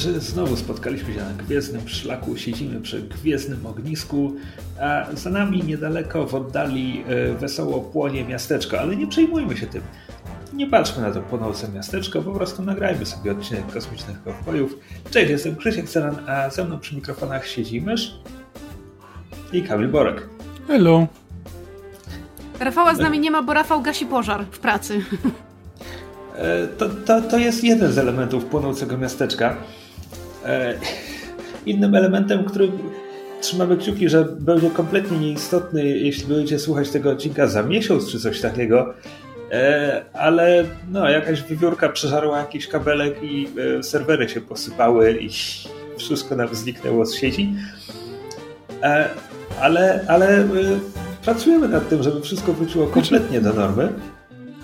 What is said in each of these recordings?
Partnerzy, znowu spotkaliśmy się na gwiezdnym szlaku, siedzimy przy gwiezdnym ognisku, a za nami niedaleko w oddali e, wesoło płonie miasteczko, ale nie przejmujmy się tym. Nie patrzmy na to płonące miasteczko, po prostu nagrajmy sobie odcinek Kosmicznych Kowbojów. Cześć, jestem Krzysiek Seran, a ze mną przy mikrofonach siedzi mysz i Kamil Borek. Hello. Rafała z nami nie ma, bo Rafał gasi pożar w pracy. E, to, to, to jest jeden z elementów płonącego miasteczka. E, innym elementem, który trzymamy kciuki, że będzie kompletnie nieistotny, jeśli będziecie słuchać tego odcinka za miesiąc czy coś takiego, e, ale no, jakaś wywiórka przeżarła jakiś kabelek i serwery się posypały i wszystko nam zniknęło z sieci. Ale, ale pracujemy nad tym, żeby wszystko wróciło kompletnie do normy.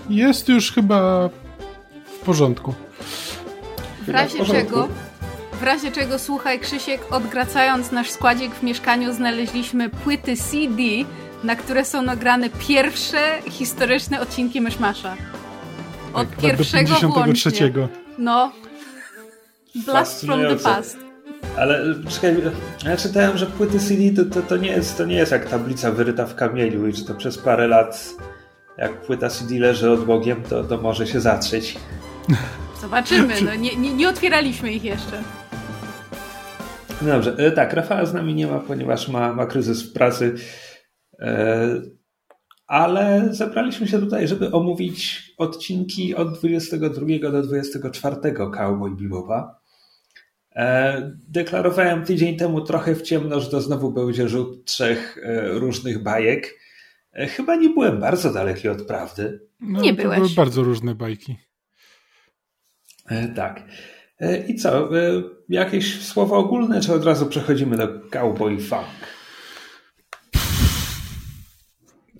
Jest już chyba porządku. W razie czego, w razie czego, słuchaj Krzysiek, odgracając nasz składzik w mieszkaniu znaleźliśmy płyty CD, na które są nagrane pierwsze historyczne odcinki Myszmasza. Od tak, pierwszego do 53. Włącznie. No. Blast from the past. Ale czekaj, ja czytałem, że płyty CD to, to, to, nie jest, to nie jest jak tablica wyryta w kamieniu i że to przez parę lat jak płyta CD leży odłogiem, to, to może się zatrzeć. Zobaczymy, no nie, nie, nie otwieraliśmy ich jeszcze. No dobrze, e, tak, Rafała z nami nie ma, ponieważ ma, ma kryzys w pracy, e, ale zebraliśmy się tutaj, żeby omówić odcinki od 22 do 24 Cowboy Bebopa. E, deklarowałem tydzień temu trochę w ciemno, że to znowu będzie rzut trzech różnych bajek. Chyba nie byłem bardzo daleki od prawdy. No, nie byłeś. były bardzo różne bajki. Tak. E, I co? E, jakieś słowa ogólne, czy od razu przechodzimy do cowboy funk?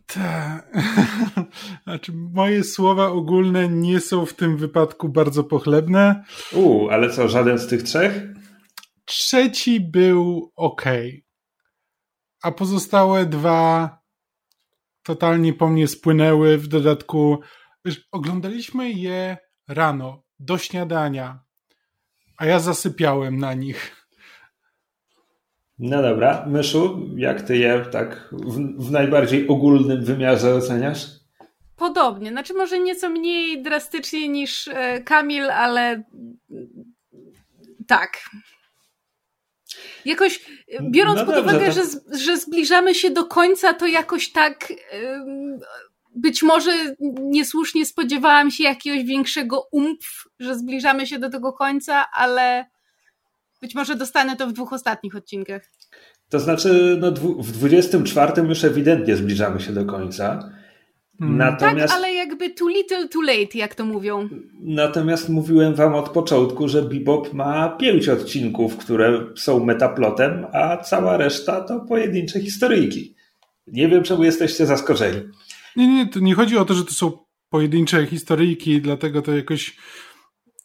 Tak. Znaczy, moje słowa ogólne nie są w tym wypadku bardzo pochlebne. U, ale co, żaden z tych trzech? Trzeci był ok. A pozostałe dwa totalnie po mnie spłynęły. W dodatku, wiesz, oglądaliśmy je rano do śniadania, a ja zasypiałem na nich. No dobra, Myszu, jak ty je tak w, w najbardziej ogólnym wymiarze oceniasz? Podobnie, znaczy może nieco mniej drastycznie niż e, Kamil, ale tak. Jakoś, biorąc no pod dobrze, uwagę, to... że, że zbliżamy się do końca, to jakoś tak być może niesłusznie spodziewałam się jakiegoś większego umf, że zbliżamy się do tego końca, ale być może dostanę to w dwóch ostatnich odcinkach. To znaczy, no, w 24 już ewidentnie zbliżamy się do końca. Hmm. Natomiast, tak, ale jakby too little, too late, jak to mówią. Natomiast mówiłem wam od początku, że Bebop ma pięć odcinków, które są metaplotem, a cała reszta to pojedyncze historyjki. Nie wiem, czemu jesteście zaskoczeni. Nie, nie, to nie chodzi o to, że to są pojedyncze historyjki, dlatego to jakoś...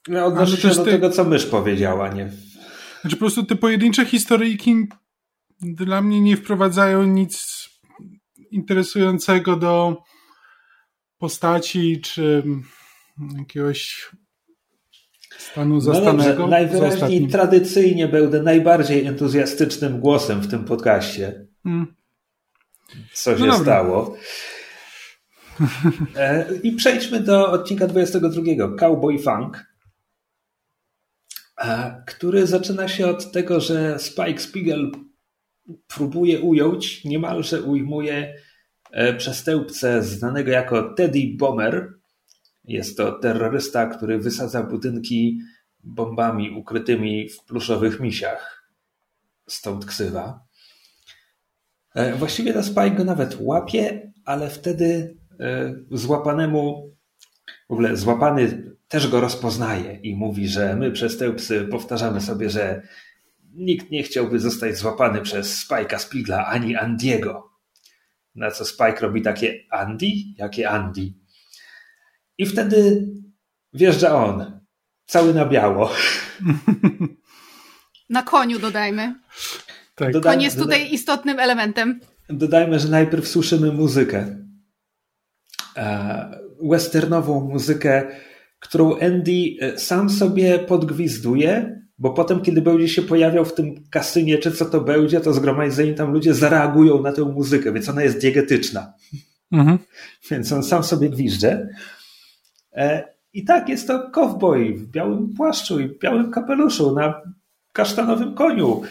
No, odnoszę się do te... tego, co mysz powiedziała, nie? Znaczy po prostu te pojedyncze historyjki dla mnie nie wprowadzają nic interesującego do postaci, czy jakiegoś stanu zastanego. No najwyraźniej tradycyjnie będę najbardziej entuzjastycznym głosem w tym podcaście. Hmm. Co no się dobra. stało. E, I przejdźmy do odcinka 22, Cowboy Funk, e, który zaczyna się od tego, że Spike Spiegel próbuje ująć, niemalże ujmuje e, przestępcę znanego jako Teddy Bomber. Jest to terrorysta, który wysadza budynki bombami ukrytymi w pluszowych misiach. Stąd ksywa. Właściwie ta Spike go nawet łapie, ale wtedy złapanemu, w ogóle złapany też go rozpoznaje i mówi, że my przez te psy powtarzamy sobie, że nikt nie chciałby zostać złapany przez Spike'a Spigla ani Andiego. Na co Spike robi takie Andy? Jakie Andy? I wtedy wjeżdża on, cały na biało. Na koniu dodajmy. Tak. Koń jest tutaj istotnym elementem. Dodajmy, że najpierw słyszymy muzykę. E, westernową muzykę, którą Andy e, sam sobie podgwizduje, bo potem, kiedy będzie się pojawiał w tym kasynie, czy co to będzie, to zgromadzeni tam ludzie zareagują na tę muzykę, więc ona jest diegetyczna. Mhm. Więc on sam sobie gwizdże. E, I tak, jest to cowboy w białym płaszczu i białym kapeluszu na kasztanowym koniu,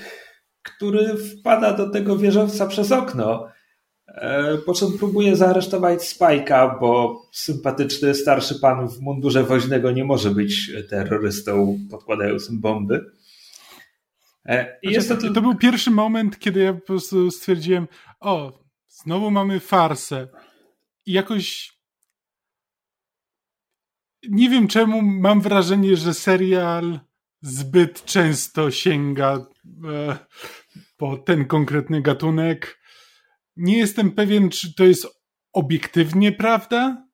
który wpada do tego wieżowca przez okno. E, po czym próbuje zaaresztować Spike'a, bo sympatyczny starszy pan w mundurze woźnego nie może być terrorystą podkładającym bomby. E, I znaczy, to, to był pierwszy moment, kiedy ja po prostu stwierdziłem, o, znowu mamy farsę. I jakoś nie wiem czemu mam wrażenie, że serial zbyt często sięga e, po ten konkretny gatunek. Nie jestem pewien, czy to jest obiektywnie prawda.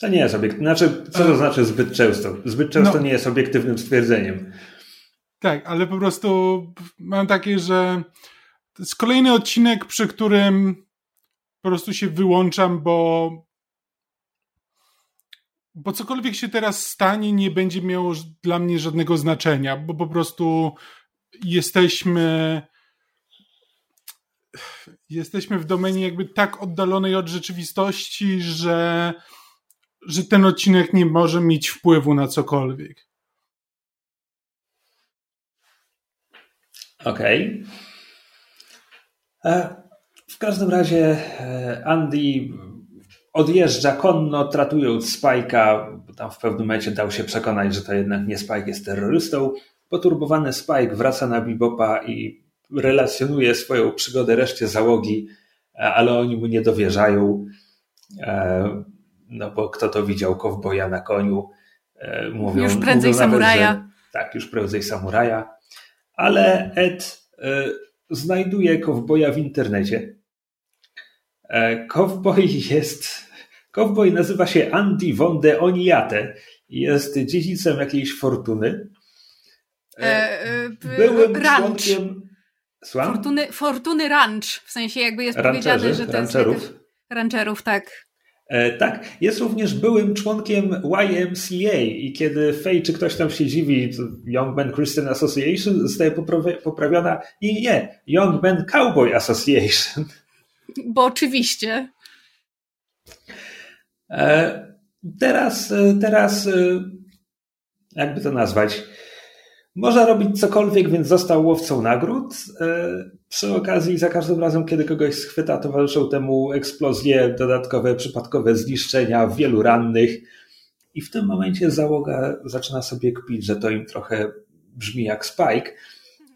To nie jest obiektywne. Znaczy, co to znaczy zbyt często? Zbyt często no, nie jest obiektywnym stwierdzeniem. Tak, ale po prostu mam takie, że to jest kolejny odcinek, przy którym po prostu się wyłączam, bo bo cokolwiek się teraz stanie, nie będzie miało dla mnie żadnego znaczenia, bo po prostu jesteśmy jesteśmy w domenie jakby tak oddalonej od rzeczywistości, że, że ten odcinek nie może mieć wpływu na cokolwiek. Okej. Okay. E, w każdym razie e, Andy odjeżdża konno, tratując bo tam w pewnym momencie dał się przekonać, że to jednak nie Spike jest terrorystą. Poturbowany Spike wraca na Bebopa i relacjonuje swoją przygodę reszcie załogi, ale oni mu nie dowierzają, e, no bo kto to widział kowboja na koniu. E, mówią, już prędzej mówią samuraja. Nawet, że, tak, już prędzej samuraja. Ale Ed e, znajduje kowboja w internecie. Kowboj jest Cowboy nazywa się Andy von de Oniate jest dziedzicem jakiejś fortuny. E, e, Byłym ranch. członkiem... Fortuny, fortuny Ranch, w sensie jakby jest Rancherzy, powiedziane, że to rancherów. jest... Rancherów, tak. E, tak, jest również byłym członkiem YMCA i kiedy Faye czy ktoś tam się dziwi, Young Men Christian Association zostaje poprawiona i nie, Young Men Cowboy Association. Bo oczywiście. E, teraz, e, teraz, e, jakby to nazwać, można robić cokolwiek, więc został łowcą nagród. Przy okazji, za każdym razem, kiedy kogoś schwyta, towarzyszą temu eksplozje, dodatkowe przypadkowe zniszczenia, wielu rannych. I w tym momencie załoga zaczyna sobie kpić, że to im trochę brzmi jak Spike.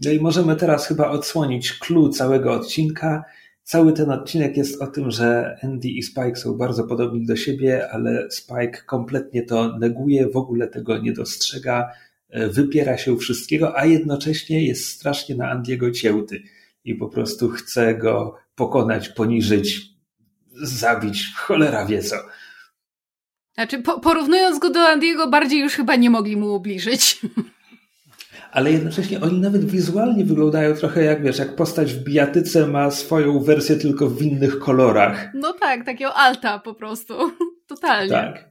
No i możemy teraz chyba odsłonić clue całego odcinka Cały ten odcinek jest o tym, że Andy i Spike są bardzo podobni do siebie, ale Spike kompletnie to neguje, w ogóle tego nie dostrzega, e, wypiera się wszystkiego, a jednocześnie jest strasznie na Andiego cięty i po prostu chce go pokonać, poniżyć, zabić, cholera wie co. Znaczy, po, porównując go do Andiego, bardziej już chyba nie mogli mu ubliżyć. ale jednocześnie oni nawet wizualnie wyglądają trochę jak, wiesz, jak postać w bijatyce ma swoją wersję tylko w innych kolorach. No tak, takiego alta po prostu. Totalnie. Tak.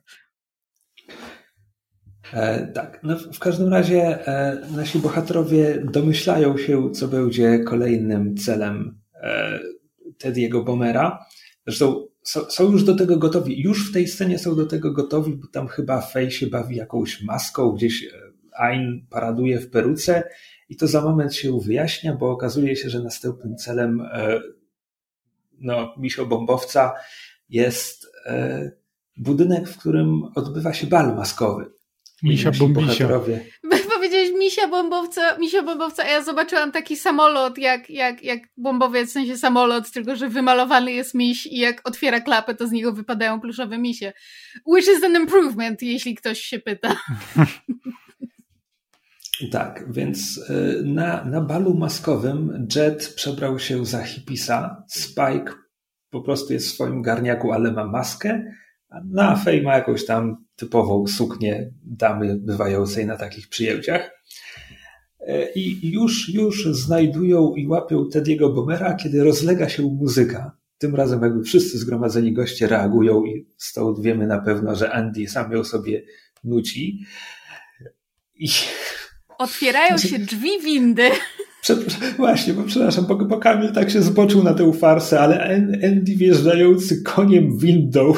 E, tak, no w każdym razie e, nasi bohaterowie domyślają się, co będzie kolejnym celem e, Tediego Bomera. Zresztą są, już do tego gotowi. Już w tej scenie są do tego gotowi, bo tam chyba Fej się bawi jakąś maską, gdzieś Ain paraduje w peruce i to za moment się wyjaśnia, bo okazuje się, że następnym celem no, misio-bombowca jest e, budynek, w którym odbywa się bal maskowy. Misia bombisia. Powiedziałeś misia bombowca, misia bombowca, a ja zobaczyłam taki samolot, jak, jak, jak bombowiec, w sensie samolot, tylko że wymalowany jest miś i jak otwiera klapę, to z niego wypadają pluszowe misie. Which is an improvement, jeśli ktoś się pyta. Tak, więc y, na, na balu maskowym Jet przebrał się za hipisa, Spike po prostu jest w swoim garniaku, ale ma maskę, a na Fej ma jakąś tam typową suknię damy bywającej na takich przyjęciach. Y, I już, już znajdują i łapią Tediego Bomera, kiedy rozlega się muzyka. Tym razem jakby wszyscy zgromadzeni goście reagują i stąd wiemy na pewno, że Andy sam ją sobie nuci. I... Otwierają się drzwi windy. Właśnie, bo przepraszam, bo, bo Kamil tak się zboczył na tę farsę, ale Andy wjeżdżający koniem windą.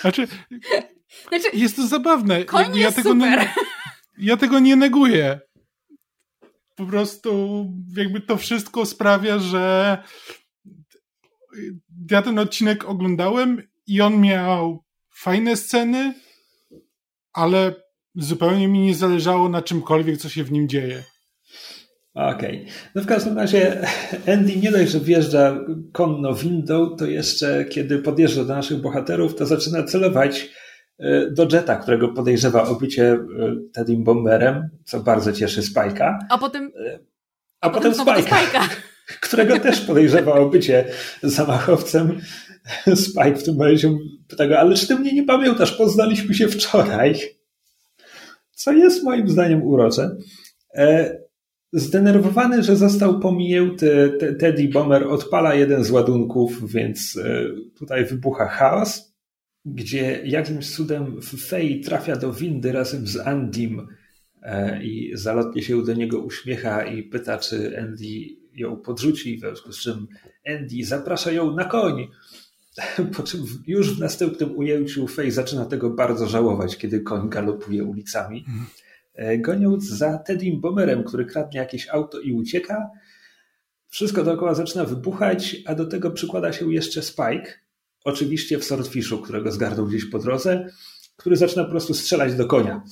Znaczy, znaczy jest to zabawne. Koń ja tego super. Nie, ja tego nie neguję. Po prostu jakby to wszystko sprawia, że ja ten odcinek oglądałem i on miał fajne sceny, ale zupełnie mi nie zależało na czymkolwiek, co się w nim dzieje. Okej. Okay. No w każdym razie Andy nie dość, że wjeżdża konno windą, to jeszcze kiedy podjeżdża do naszych bohaterów, to zaczyna celować e, do Jetta, którego podejrzewa o bycie e, Teddym Bomberem, co bardzo cieszy Spike'a. A potem... E, a, a potem, potem Spike'a, którego też podejrzewa o bycie zamachowcem. Spike w tym momencie pyta go, ale czy ty mnie nie pamiętasz? Poznaliśmy się wczoraj. Co jest moim zdaniem urocze. Zdenerwowany, że został pominięty, Teddy Bomber odpala jeden z ładunków, więc e, tutaj wybucha chaos, gdzie jakimś cudem Faye trafia do windy razem z Andym e, i zalotnie się do niego uśmiecha i pyta, czy Andy ją podrzuci, w związku z czym Andy zaprasza ją na koń. Po czym już w następnym ujęciu Faye zaczyna tego bardzo żałować, kiedy koń galopuje ulicami. E, goniąc za Teddym Bomberem, który kradnie jakieś auto i ucieka. Wszystko dookoła zaczyna wybuchać, a do tego przykłada się jeszcze Spike, oczywiście w Swordfishu, którego zgarnął gdzieś po drodze, który zaczyna po prostu strzelać do konia.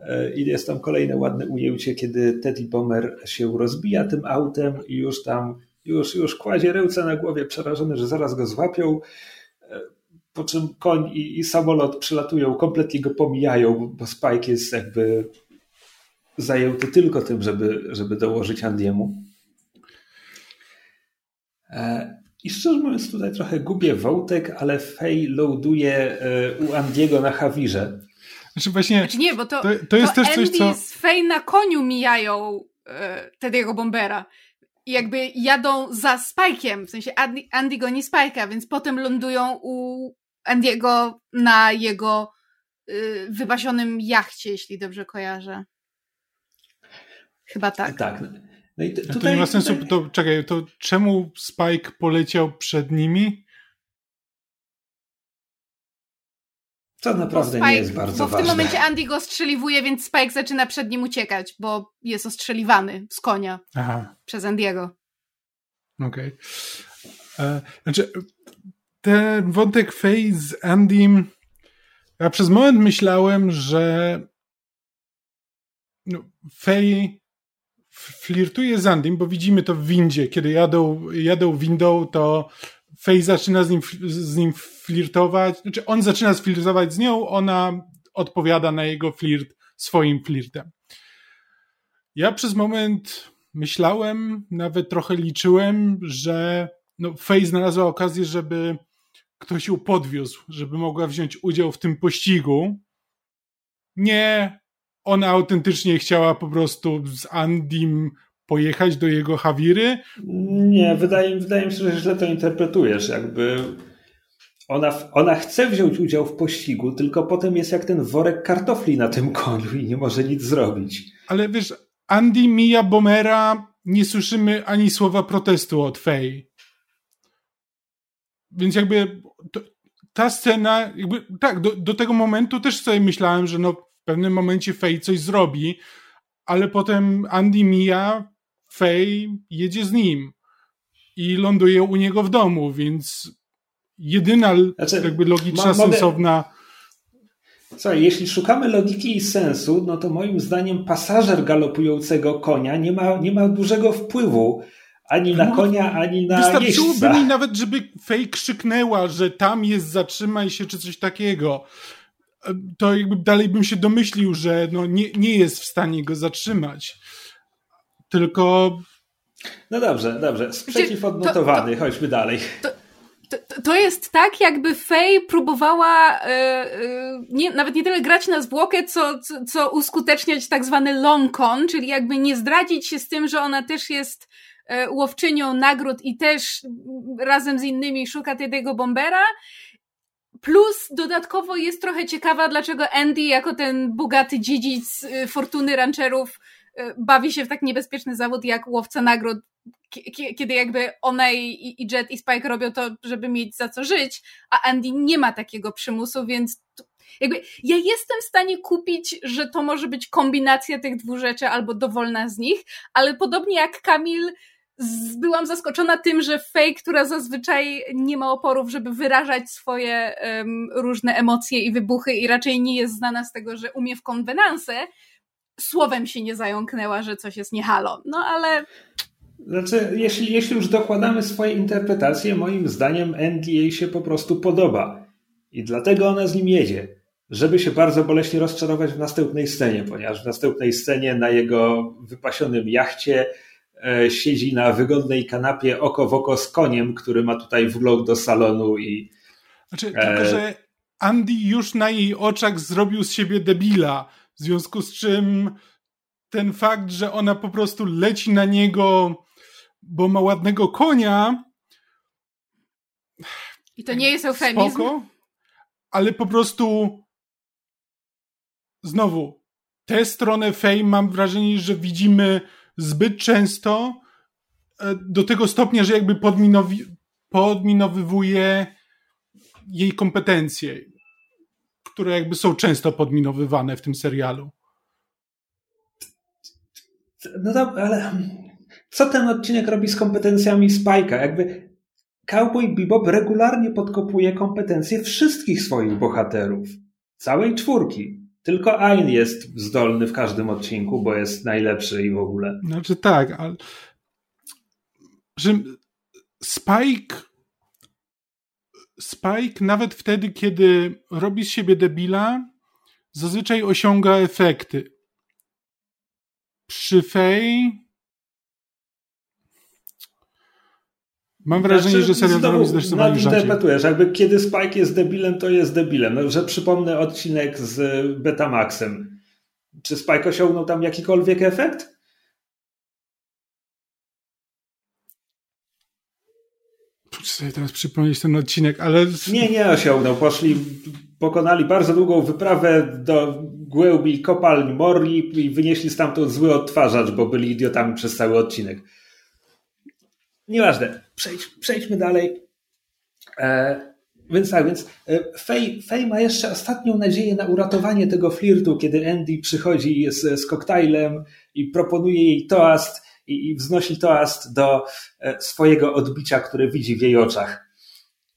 E, I jest tam kolejne ładne ujęcie, kiedy Teddy Bomber się rozbija tym autem i już tam, już, już kładzie ręce na głowie, przerażony, że zaraz go złapią po czym koń i, i samolot przylatują, kompletnie go pomijają, bo Spike jest jakby zajęty tylko tym, żeby, żeby dołożyć Andiemu. E, I szczerze mówiąc, tutaj trochę gubię wątek, ale Faye loaduje e, u Andiego na Hawirze. Znaczy właśnie. Znaczy nie, bo to, to, to jest to też Andy coś, co. z Faye na koniu mijają e, Teddy'ego Bombera i jakby jadą za Spike'iem, w sensie Andy, Andy goni Spike'a, więc potem lądują u Andiego na jego y, wypasionym jachcie, jeśli dobrze kojarzę. Chyba tak. Tak. No i tutaj, to nie ma sensu, tutaj... to czekaj, to czemu Spike poleciał przed nimi? To naprawdę Spike, nie jest bardzo ważne. Bo w tym momencie Andy go ostrzeliwuje, więc Spike zaczyna przed nim uciekać, bo jest ostrzeliwany z konia Aha. przez Andiego. Okej. Okay. E, znaczy, ten wątek Faye z Andym, ja przez moment myślałem, że no, Faye flirtuje z Andym, bo widzimy to w windzie. Kiedy jadą, jadą windą, to Faye zaczyna z nim, z nim flirtować. Znaczy, on zaczyna flirtować z nią, ona odpowiada na jego flirt swoim flirtem. Ja przez moment myślałem, nawet trochę liczyłem, że no, Faye znalazła okazję, żeby ktoś ją podwiózł, żeby mogła wziąć udział w tym pościgu. Nie, ona autentycznie chciała po prostu z Andim pojechać do jego Hawiry. Nie, wydaje, wydaje mi się, że źle to interpretujesz. Jakby ona, ona chce wziąć udział w pościgu, tylko potem jest jak ten worek kartofli na tym koniu i nie może nic zrobić. Ale wiesz, Andy mija Bomera, nie słyszymy ani słowa protestu od Faye. Więc jakby to, ta scena, jakby, tak, do, do tego momentu też sobie myślałem, że no w pewnym momencie Faye coś zrobi, ale potem Andy mija, Faye jedzie z nim i ląduje u niego w domu, więc jedyna znaczy, jakby logiczna, mogę... sensowna Słuchaj, jeśli szukamy logiki i sensu, no to moim zdaniem pasażer galopującego konia nie ma, nie ma dużego wpływu ani na konia, ani na Wystarczyłoby jeźdźca. mi nawet, żeby Fej krzyknęła, że tam jest zatrzymaj się, czy coś takiego. To jakby dalej bym się domyślił, że no nie, nie jest w stanie go zatrzymać. Tylko... No dobrze, dobrze. Sprzeciw odnotowany. To, to, Chodźmy dalej. To, to, to, jest tak, jakby Faye próbowała yy, yy, nie, nawet nie tyle grać na zwłokę, co, co, co uskuteczniać tak zwany long con, czyli jakby nie zdradzić się z tym, że ona też jest łowczynią nagród i też razem z innymi szuka tego bombera, Plus dodatkowo jest trochę ciekawa, dlaczego Andy jako ten bogaty dziedzic y, fortuny rancherów y, bawi się w tak niebezpieczny zawód jak łowca nagród, kiedy jakby ona i, i Jet i Spike robią to, żeby mieć za co żyć, a Andy nie ma takiego przymusu, więc jakby ja jestem w stanie kupić, że to może być kombinacja tych dwóch rzeczy albo dowolna z nich, ale podobnie jak Kamil, byłam zaskoczona tym, że Faye, która zazwyczaj nie ma oporów, żeby wyrażać swoje um, różne emocje i wybuchy i raczej nie jest znana z tego, że umie w konwenanse, słowem się nie zająknęła, że coś jest niehalo. No ale... Znaczy, jeśli, jeśli już dokładamy swoje interpretacje, moim zdaniem Andy jej się po prostu podoba. I dlatego ona z nim jedzie. Żeby się bardzo boleśnie rozczarować w następnej scenie, ponieważ w następnej scenie na jego wypasionym jachcie siedzi na wygodnej kanapie oko w oko z koniem, który ma tutaj vlog do salonu i... Znaczy, e... tylko, że Andy już na jej oczach zrobił z siebie debila, w związku z czym ten fakt, że ona po prostu leci na niego, bo ma ładnego konia... I to nie jest eufemizm. Spoko, ale po prostu znowu, tę stronę fame mam wrażenie, że widzimy zbyt często e, do tego stopnia, że jakby podminowi, podminowywuje jej kompetencje, które jakby są często podminowywane w tym serialu. No dobra, ale co ten odcinek robi z kompetencjami Spike'a? Jakby Cowboy Bebop regularnie podkopuje kompetencje wszystkich swoich bohaterów. Całej czwórki. Tylko Ain jest zdolny w każdym odcinku, bo jest najlepszy i w ogóle. Znaczy tak, ale że Spike Spike nawet wtedy, kiedy robi z siebie debila, zazwyczaj osiąga efekty. Przy Fej Mam wrażenie, znaczy, że serial robi zdecydowanie rzadziej. interpretujesz, jakby kiedy Spike jest debilem, to jest debilem. No, że przypomnę odcinek z Betamaxem. Czy Spike osiągnął tam jakikolwiek efekt? Muszę sobie teraz przypomnieć ten odcinek, ale... Nie, nie osiągnął. Poszli, pokonali bardzo długą wyprawę do głębi kopalń Morli i wynieśli stamtąd zły odtwarzacz, bo byli idiotami przez cały odcinek. Nieważne. Przejdź, przejdźmy dalej. E, więc tak, więc Faye, Faye ma jeszcze ostatnią nadzieję na uratowanie tego flirtu, kiedy Andy przychodzi z, z koktajlem i proponuje jej toast i, i wznosi toast do e, swojego odbicia, które widzi w jej oczach.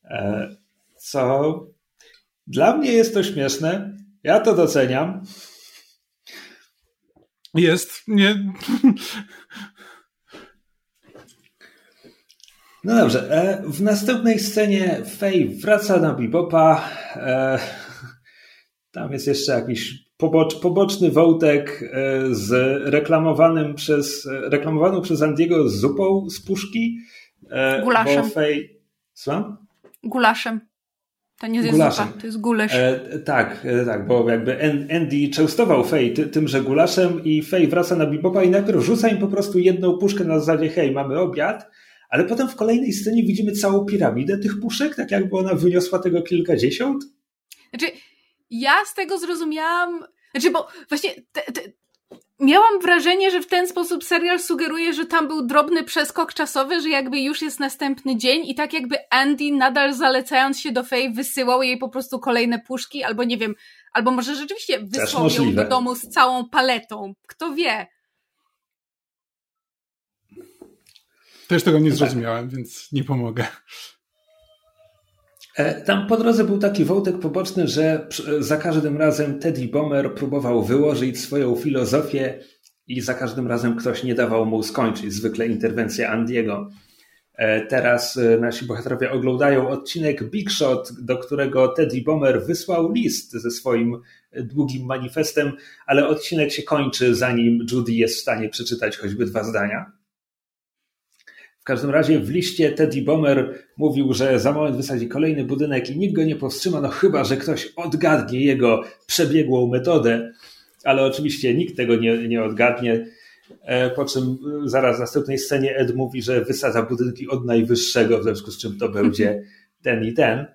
E, co dla mnie jest to śmieszne. Ja to doceniam. Jest. Nie. No dobrze, e, w następnej scenie Faye wraca na Bebopa. E, tam jest jeszcze jakiś pobocz, poboczny wątek e, z reklamowanym przez, reklamowaną przez Andiego zupą z puszki. Gulaszem. Bo Faye... Słucham? Gulaszem. To nie jest gulaszem. zupa, to jest gulasz. E, tak, e, tak, bo jakby Andy częstował Faye ty, tymże gulaszem i Faye wraca na Bebopa i najpierw rzuca im po prostu jedną puszkę na zasadzie hej, mamy obiad, ale potem w kolejnej scenie widzimy całą piramidę tych puszek, tak jakby ona wyniosła tego kilkadziesiąt. Znaczy, ja z tego zrozumiałam, znaczy, bo właśnie te, te, miałam wrażenie, że w ten sposób serial sugeruje, że tam był drobny przeskok czasowy, że jakby już jest następny dzień i tak jakby Andy nadal zalecając się do Faye wysyłał jej po prostu kolejne puszki, albo nie wiem, albo może rzeczywiście wysłał ją do domu z całą paletą. Kto wie. Też tego nie tak. zrozumiałem, więc nie pomogę. E, tam po drodze był taki wątek poboczny, że za każdym razem Teddy Bomer próbował wyłożyć swoją filozofię i za każdym razem ktoś nie dawał mu skończyć. Zwykle interwencja Andiego. E, teraz e, nasi bohaterowie oglądają odcinek Big Shot, do którego Teddy Bomer wysłał list ze swoim długim manifestem, ale odcinek się kończy, zanim Judy jest w stanie przeczytać choćby dwa zdania. W każdym razie w liście Teddy Bomer mówił, że za moment wysadzi kolejny budynek i nikt go nie powstrzyma, no chyba, że ktoś odgadnie jego przebiegłą metodę, ale oczywiście nikt tego nie, nie odgadnie. E, po czym zaraz w następnej scenie Ed mówi, że wysadza budynki od najwyższego, w związku z czym to będzie ten i ten.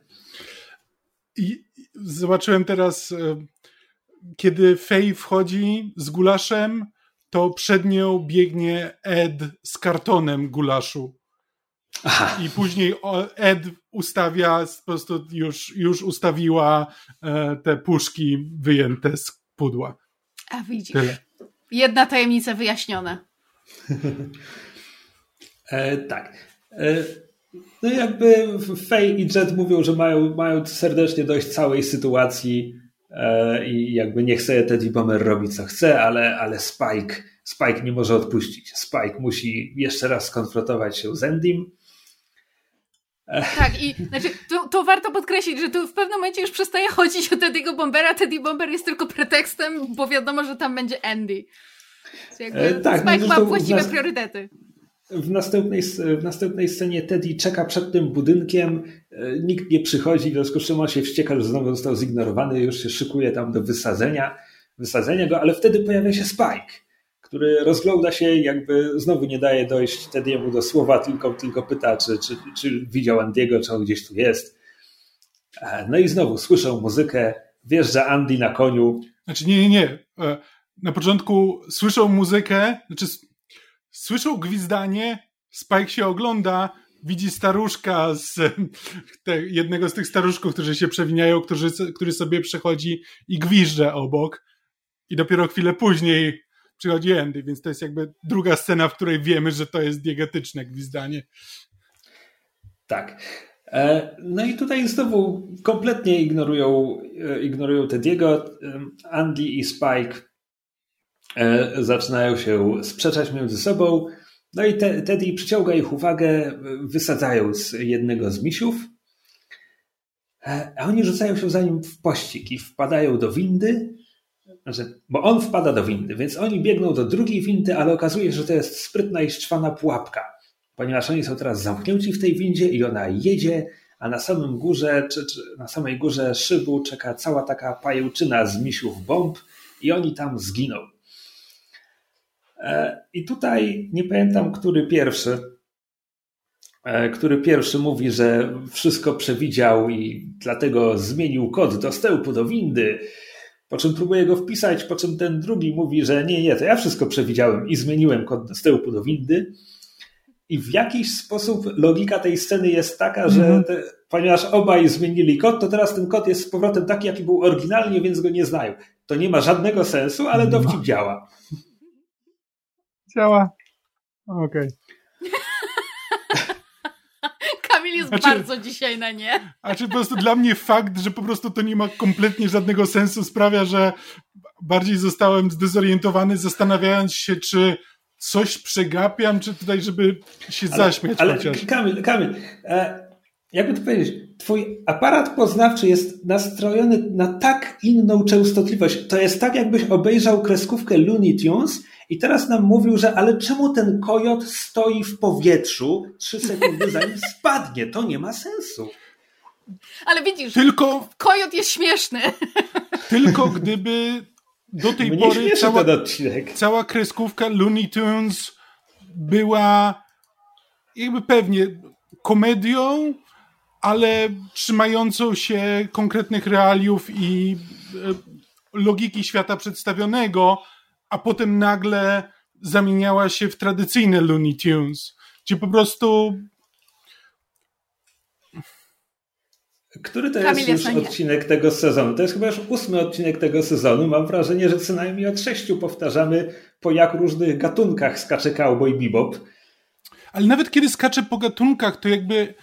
I zobaczyłem teraz, e, kiedy Fej wchodzi z gulaszem, to przed nią biegnie Ed z kartonem gulaszu. Aha. I później Ed ustawia, po prostu już, już ustawiła e, te puszki wyjęte z pudła. A widzisz. Tyle. Jedna tajemnica wyjaśniona. e, tak. E, no jakby Faye i Jet mówią, że mają, mają serdecznie dość całej sytuacji i jakby niech sobie Teddy Bomber robi co chce, ale, ale Spike, Spike nie może odpuścić. Spike musi jeszcze raz skonfrontować się z Endym. Tak, i znaczy, to, to, warto podkreślić, że tu w pewnym momencie już przestaje chodzić o Teddy'ego Bombera. Teddy Bomber jest tylko pretekstem, bo wiadomo, że tam będzie Andy. Jakby e, tak, Spike no, ma właściwe nas... priorytety. W następnej, w następnej scenie Teddy czeka przed tym budynkiem, e, nikt nie przychodzi, w związku z czym on się wścieka, że znowu został zignorowany, już się szykuje tam do wysadzenia, wysadzenia go, ale wtedy pojawia się Spike, który rozgląda się jakby znowu nie daje dojść Teddy'emu do słowa, tylko, tylko pyta, czy, czy, czy widział Andiego, czy on gdzieś tu jest. E, no i znowu słyszę muzykę, wjeżdża Andy na koniu. Znaczy nie, nie, nie. E, na początku słyszą muzykę, znaczy słyszą gwizdanie, Spike się ogląda, widzi staruszka z te, jednego z tych staruszków, którzy się przewiniają, którzy, który sobie przechodzi i gwizdże obok. I dopiero chwilę później przychodzi Andy, więc to jest jakby druga scena, w której wiemy, że to jest diegetyczne gwizdanie. Tak. E, no i tutaj znowu kompletnie ignorują, e, ignorują Tediego. Andy i Spike E, zaczynają się sprzeczać między sobą. No i te, Teddy przyciąga ich uwagę, wysadzając jednego z misiów. E, a oni rzucają się za nim w pościg i wpadają do windy. Znaczy, bo on wpada do windy, więc oni biegną do drugiej windy, ale okazuje się, że to jest sprytna i szczwana pułapka, ponieważ oni są teraz zamknięci w tej windzie i ona jedzie, a na samym górze, czy, czy na samej górze szybu czeka cała taka pajęczyna z misiów bomb i oni tam zginą. E, I tutaj nie pamiętam, który pierwszy, e, który pierwszy mówi, że wszystko przewidział i dlatego zmienił kod dostępu do windy. Po czym próbuje go wpisać, po czym ten drugi mówi, że nie, nie, to ja wszystko przewidziałem i zmieniłem kod dostępu do windy. I w jakiś sposób logika tej sceny jest taka, że mhm. te, ponieważ obaj zmienili kod, to teraz ten kod jest z powrotem taki, jaki był oryginalnie, więc go nie znają. To nie ma żadnego sensu, ale dowcip działa. Działa. Okej. Okay. Kamil jest znaczy, bardzo dzisiaj na nie. A czy po prostu dla mnie fakt, że po prostu to nie ma kompletnie żadnego sensu sprawia, że bardziej zostałem zdezorientowany, zastanawiając się, czy coś przegapiam, czy tutaj, żeby się ale, zaśmiać ale chociaż. Kamil, Kamil, e, jakby to powiedzieć, twój aparat poznawczy jest nastrojony na tak inną częstotliwość. To jest tak, jakbyś obejrzał kreskówkę Looney Tunes i teraz nam mówił, że ale czemu ten kojot stoi w powietrzu trzy sekundy zanim spadnie? To nie ma sensu. Ale widzisz, tylko, kojot jest śmieszny. Tylko gdyby do tej Mnie pory cała, cała kreskówka Looney Tunes była jakby pewnie komedią, ale trzymającą się konkretnych realiów i e, logiki świata przedstawionego, a potem nagle zamieniała się w tradycyjne Looney Tunes, gdzie po prostu który to jest już odcinek tego sezonu? To jest chyba już ósmy odcinek tego sezonu. Mam wrażenie, że co najmniej od sześciu powtarzamy, po jak różnych gatunkach skacze Cowboy Bebop. Ale nawet kiedy skaczę po gatunkach, to jakby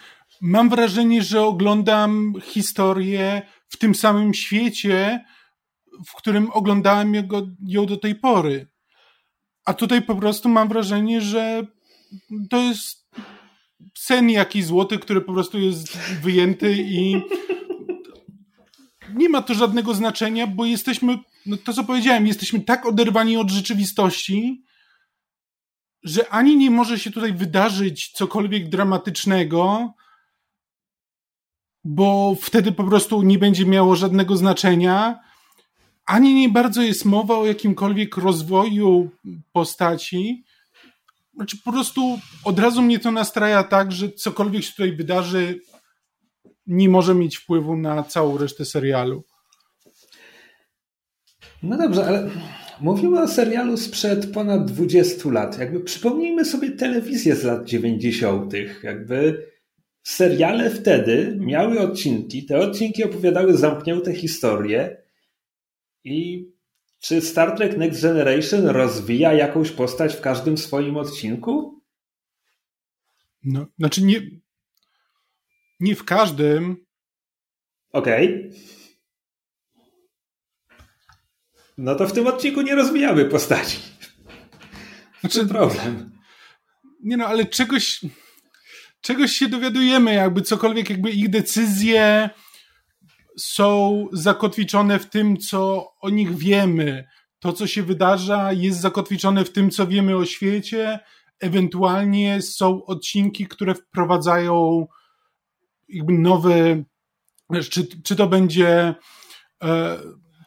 mam wrażenie, że oglądam historię w tym samym świecie, w którym oglądałem ją do tej pory. A tutaj po prostu mam wrażenie, że to jest sen jakiś złoty, który po prostu jest wyjęty i nie ma to żadnego znaczenia, bo jesteśmy, no to co powiedziałem, jesteśmy tak oderwani od rzeczywistości, że ani nie może się tutaj wydarzyć cokolwiek dramatycznego, bo wtedy po prostu nie będzie miało żadnego znaczenia, ani nie bardzo jest mowa o jakimkolwiek rozwoju postaci. Znaczy po prostu od razu mnie to nastraja tak, że cokolwiek się tutaj wydarzy, nie może mieć wpływu na całą resztę serialu. No dobrze, ale mówimy o serialu sprzed ponad 20 lat. Jakby przypomnijmy sobie telewizję z lat 90. Jakby seriale wtedy miały odcinki, te odcinki opowiadały zamknięte historie i czy Star Trek Next Generation rozwija jakąś postać w każdym swoim odcinku? No, znaczy nie, nie w każdym. Okej. Okay. No to w tym odcinku nie rozwijamy postaci. Znaczy problem. Nie no, ale czegoś czegoś się dowiadujemy, jakby cokolwiek, jakby ich decyzje są zakotwiczone w tym, co o nich wiemy. To, co się wydarza, jest zakotwiczone w tym, co wiemy o świecie. Ewentualnie są odcinki, które wprowadzają jakby nowe, czy, czy to będzie, e,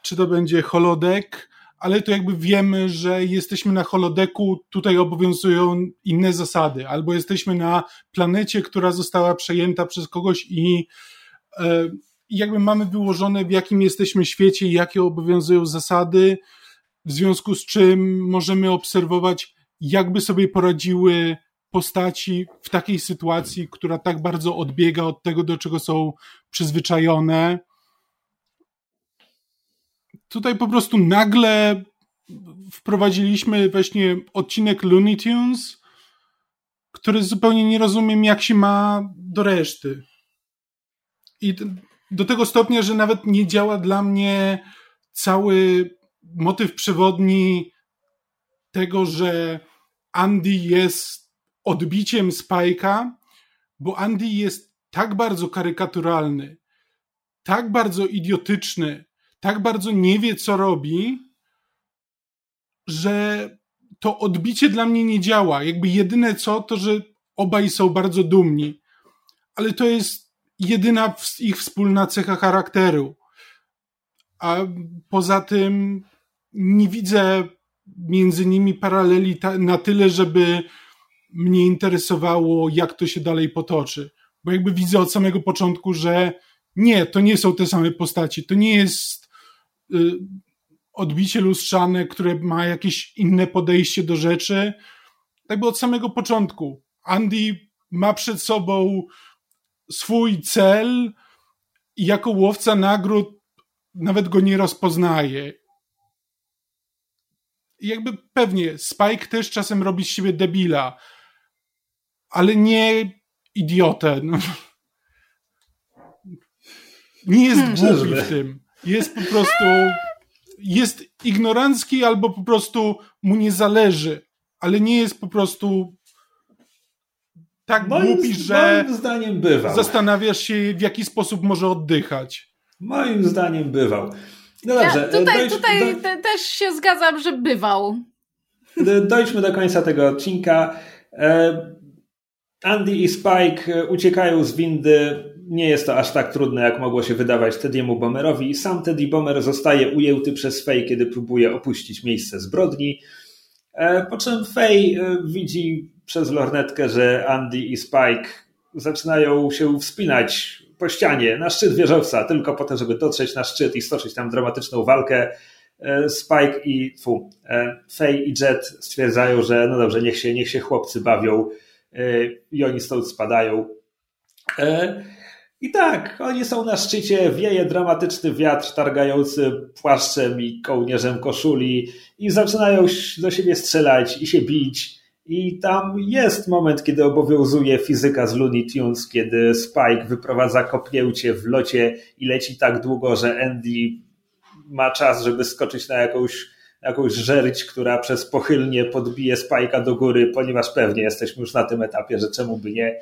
czy to będzie holodeck, ale to jakby wiemy, że jesteśmy na holodeku, tutaj obowiązują inne zasady, albo jesteśmy na planecie, która została przejęta przez kogoś i e, jakby mamy wyłożone, w jakim jesteśmy świecie i jakie obowiązują zasady, w związku z czym możemy obserwować, jakby sobie poradziły postaci w takiej sytuacji, która tak bardzo odbiega od tego, do czego są przyzwyczajone tutaj po prostu nagle wprowadziliśmy właśnie odcinek Looney Tunes, który zupełnie nie rozumiem, jak się ma do reszty. I do tego stopnia, że nawet nie działa dla mnie cały motyw przewodni tego, że Andy jest odbiciem Spike'a, bo Andy jest tak bardzo karykaturalny, tak bardzo idiotyczny, tak bardzo nie wie, co robi, że to odbicie dla mnie nie działa. Jakby jedyne co, to że obaj są bardzo dumni. Ale to jest jedyna ich wspólna cecha charakteru. A poza tym nie widzę między nimi paraleli na tyle, żeby mnie interesowało, jak to się dalej potoczy. Bo jakby widzę od samego początku, że nie, to nie są te same postaci. To nie jest Y, odbicie lustrzane, które ma jakieś inne podejście do rzeczy. Jakby od samego początku. Andy ma przed sobą swój cel i jako łowca nagród nawet go nie rozpoznaje. I jakby pewnie Spike też czasem robi z siebie debila, ale nie idiotę. No. Nie jest hmm, głupi w tym jest po prostu jest ignorancki albo po prostu mu nie zależy, ale nie jest po prostu tak moim, głupi, że moim zdaniem bywał. zastanawiasz się w jaki sposób może oddychać. Moim zdaniem bywał. No dobrze, ja tutaj dojść, tutaj do... też się zgadzam, że bywał. Dojdźmy do końca tego odcinka. E, Andy i Spike uciekają z windy nie jest to aż tak trudne, jak mogło się wydawać Teddy'emu Bomerowi sam Teddy Bomer zostaje ujęty przez Faye, kiedy próbuje opuścić miejsce zbrodni. E, po czym e, widzi przez lornetkę, że Andy i Spike zaczynają się wspinać po ścianie na szczyt wieżowca, tylko po to, żeby dotrzeć na szczyt i stoczyć tam dramatyczną walkę. E, Spike i fu, Faye i Jet stwierdzają, że no dobrze, niech się, niech się chłopcy bawią i oni stąd spadają. I tak, oni są na szczycie, wieje dramatyczny wiatr targający płaszczem i kołnierzem koszuli i zaczynają do siebie strzelać i się bić. I tam jest moment, kiedy obowiązuje fizyka z Looney Tunes, kiedy Spike wyprowadza kopnięcie w locie i leci tak długo, że Andy ma czas, żeby skoczyć na jakąś, jakąś żerć, która przez pochylnie podbije Spike'a do góry, ponieważ pewnie jesteśmy już na tym etapie, że czemu by nie.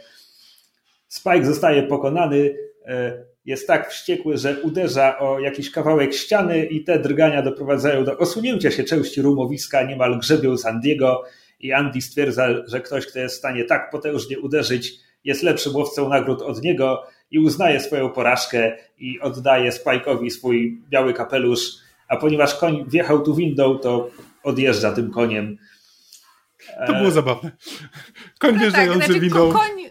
Spike zostaje pokonany, e, jest tak wściekły, że uderza o jakiś kawałek ściany i te drgania doprowadzają do osunięcia się części rumowiska, niemal grzebią z Andiego i Andy stwierdza, że ktoś, kto jest w stanie tak potężnie uderzyć, jest lepszym łowcą nagród od niego i uznaje swoją porażkę i oddaje Spike'owi swój biały kapelusz, a ponieważ koń wjechał tu windą, to odjeżdża tym koniem. To było zabawne. Koń no wjeżdżający tak, znaczy, windą. Koń,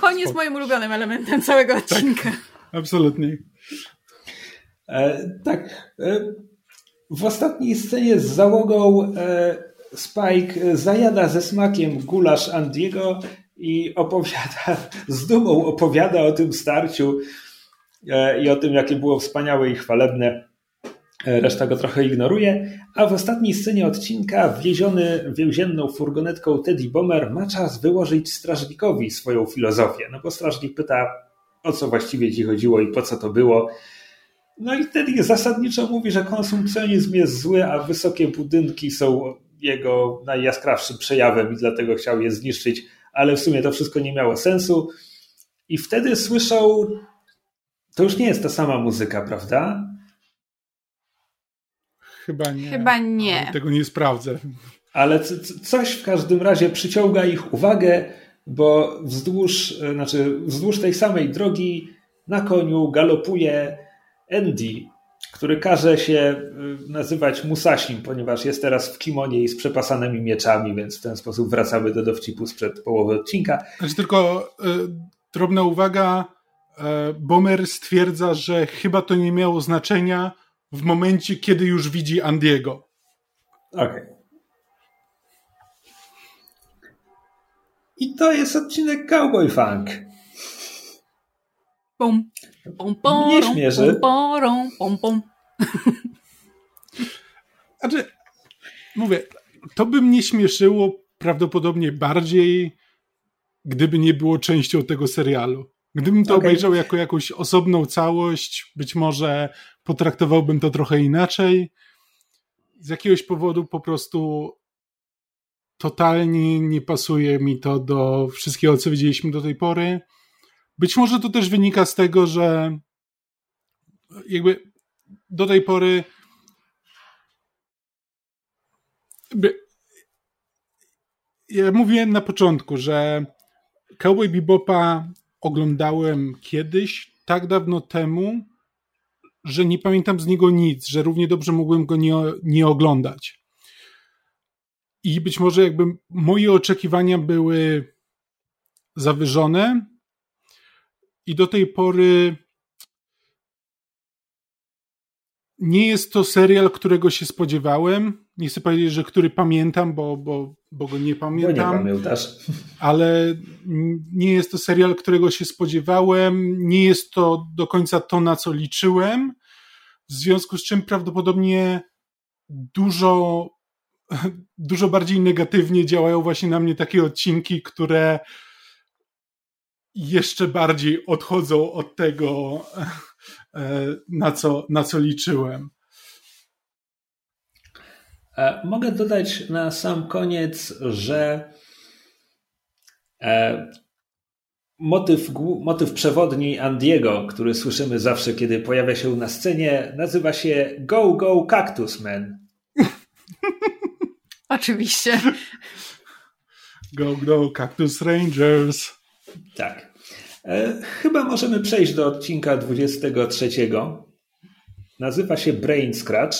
Koń jest moim ulubionym elementem całego tak. odcinka. Absolutnie. E, tak. E, w ostatniej scenie z załogą e, Spike zajada ze smakiem gulasz Andiego i opowiada, z dumą opowiada o tym starciu e, i o tym, jakie było wspaniałe i chwalebne. E, reszta go trochę ignoruje, a w ostatniej scenie odcinka wieziony więzienną furgonetką Teddy Bomber ma czas wyłożyć strażnikowi swoją filozofię. No bo strażnik pyta, o co właściwie ci chodziło i po co to było. No i Teddy zasadniczo mówi, że konsumpcjonizm jest zły, a wysokie budynki są jego najjaskrawszym przejawem i dlatego chciał je zniszczyć, ale w sumie to wszystko nie miało sensu. I wtedy słyszą, to już nie jest ta sama muzyka, prawda? Chyba nie. Chyba nie. Tego nie sprawdzę. Ale coś w każdym razie przyciąga ich uwagę, bo wzdłuż, znaczy wzdłuż tej samej drogi na koniu galopuje Andy, który każe się y, nazywać Musasim, ponieważ jest teraz w kimonie i z przepasanymi mieczami, więc w ten sposób wracamy do dowcipu sprzed połowy odcinka. Znaczy tylko y, drobna uwaga, y, Bomer stwierdza, że chyba to nie miało znaczenia w momencie, kiedy już widzi Andiego. Okej. Okay. I to jest odcinek Cowboy Funk. Pum, pum, Nie śmierzy. Pum, pum, pum. Znaczy, mówię, to by mnie śmieszyło prawdopodobnie bardziej, gdyby nie było częścią tego serialu. Gdybym to okay. obejrzał jako jakąś osobną całość, być może potraktowałbym to trochę inaczej. Z jakiegoś powodu po prostu totalnie nie pasuje mi to do wszystkiego, co widzieliśmy do tej pory. Być może to też wynika z tego, że jakby do tej pory ja mówiłem na początku, że Cowboy Bebopa oglądałem kiedyś, tak dawno temu, że nie pamiętam z niego nic, że równie dobrze mogłem go nie, nie oglądać. I być może jakby moje oczekiwania były zawyżone i do tej pory nie jest to serial, którego się spodziewałem. Nie chcę powiedzieć, że który pamiętam, bo, bo, bo go nie pamiętam. Bo nie pamiętasz. Ale nie jest to serial, którego się spodziewałem. Nie jest to do końca to, na co liczyłem. W związku z czym prawdopodobnie dużo, dużo bardziej negatywnie działają właśnie na mnie takie odcinki, które jeszcze bardziej odchodzą od tego, e, na co, na co liczyłem. E, mogę dodać na sam koniec, że e, motyw, motyw przewodni Andiego, który słyszymy zawsze, kiedy pojawia się na scenie, nazywa się Go Go Cactus Man. Oczywiście. Go Go Cactus Rangers. Tak. E, chyba możemy przejść do odcinka 23. Nazywa się Brain Scratch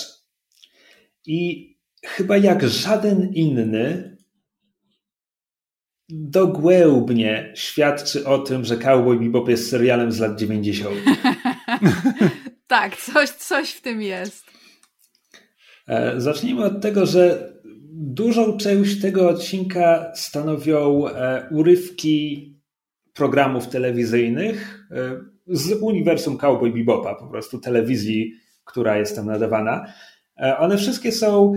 i chyba jak żaden inny dogłębnie świadczy o tym, że Cowboy Bebop jest serialem z lat 90. tak, coś, coś w tym jest. E, zacznijmy od tego, że dużą część tego odcinka stanowią e, urywki programów telewizyjnych e, z uniwersum Cowboy Bebopa, po prostu telewizji, która jest tam nadawana. One wszystkie są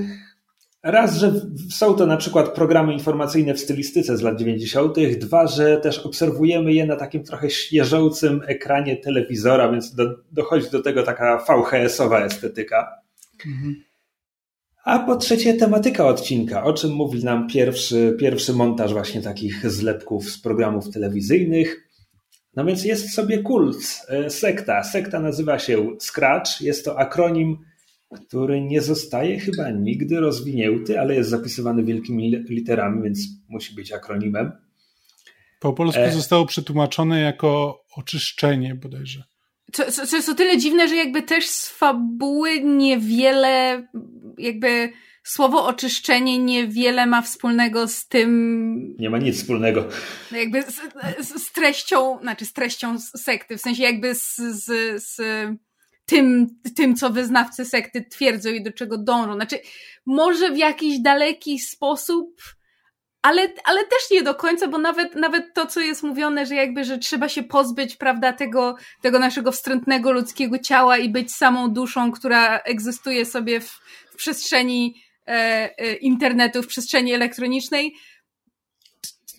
Raz, że są to na przykład programy informacyjne w stylistyce z lat 90., dwa, że też obserwujemy je na takim trochę świeżołcym ekranie telewizora, więc do, dochodzi do tego taka VHS-owa estetyka. Mhm. A po trzecie, tematyka odcinka, o czym mówi nam pierwszy, pierwszy montaż właśnie takich zlepków z programów telewizyjnych. No więc jest sobie kult, e, sekta. Sekta nazywa się Scratch. Jest to akronim który nie zostaje chyba nigdy rozwinięty, ale jest zapisywany wielkimi literami, więc musi być akronimem. Po polsku e... zostało przetłumaczone jako oczyszczenie bodajże. Co, co, co jest o tyle dziwne, że jakby też z fabuły niewiele jakby słowo oczyszczenie niewiele ma wspólnego z tym. Nie ma nic wspólnego. Jakby z, z, z treścią, znaczy z treścią sekty, w sensie jakby z, z, z tym, tym, co wyznawcy sekty twierdzą i do czego dążą. Znaczy, może w jakiś daleki sposób ale, ale też nie do końca, bo nawet, nawet to, co jest mówione, że jakby, że trzeba się pozbyć, prawda, tego, tego naszego wstrętnego ludzkiego ciała i być samą duszą, która egzystuje sobie w, w przestrzeni e, e, internetu, w przestrzeni elektronicznej,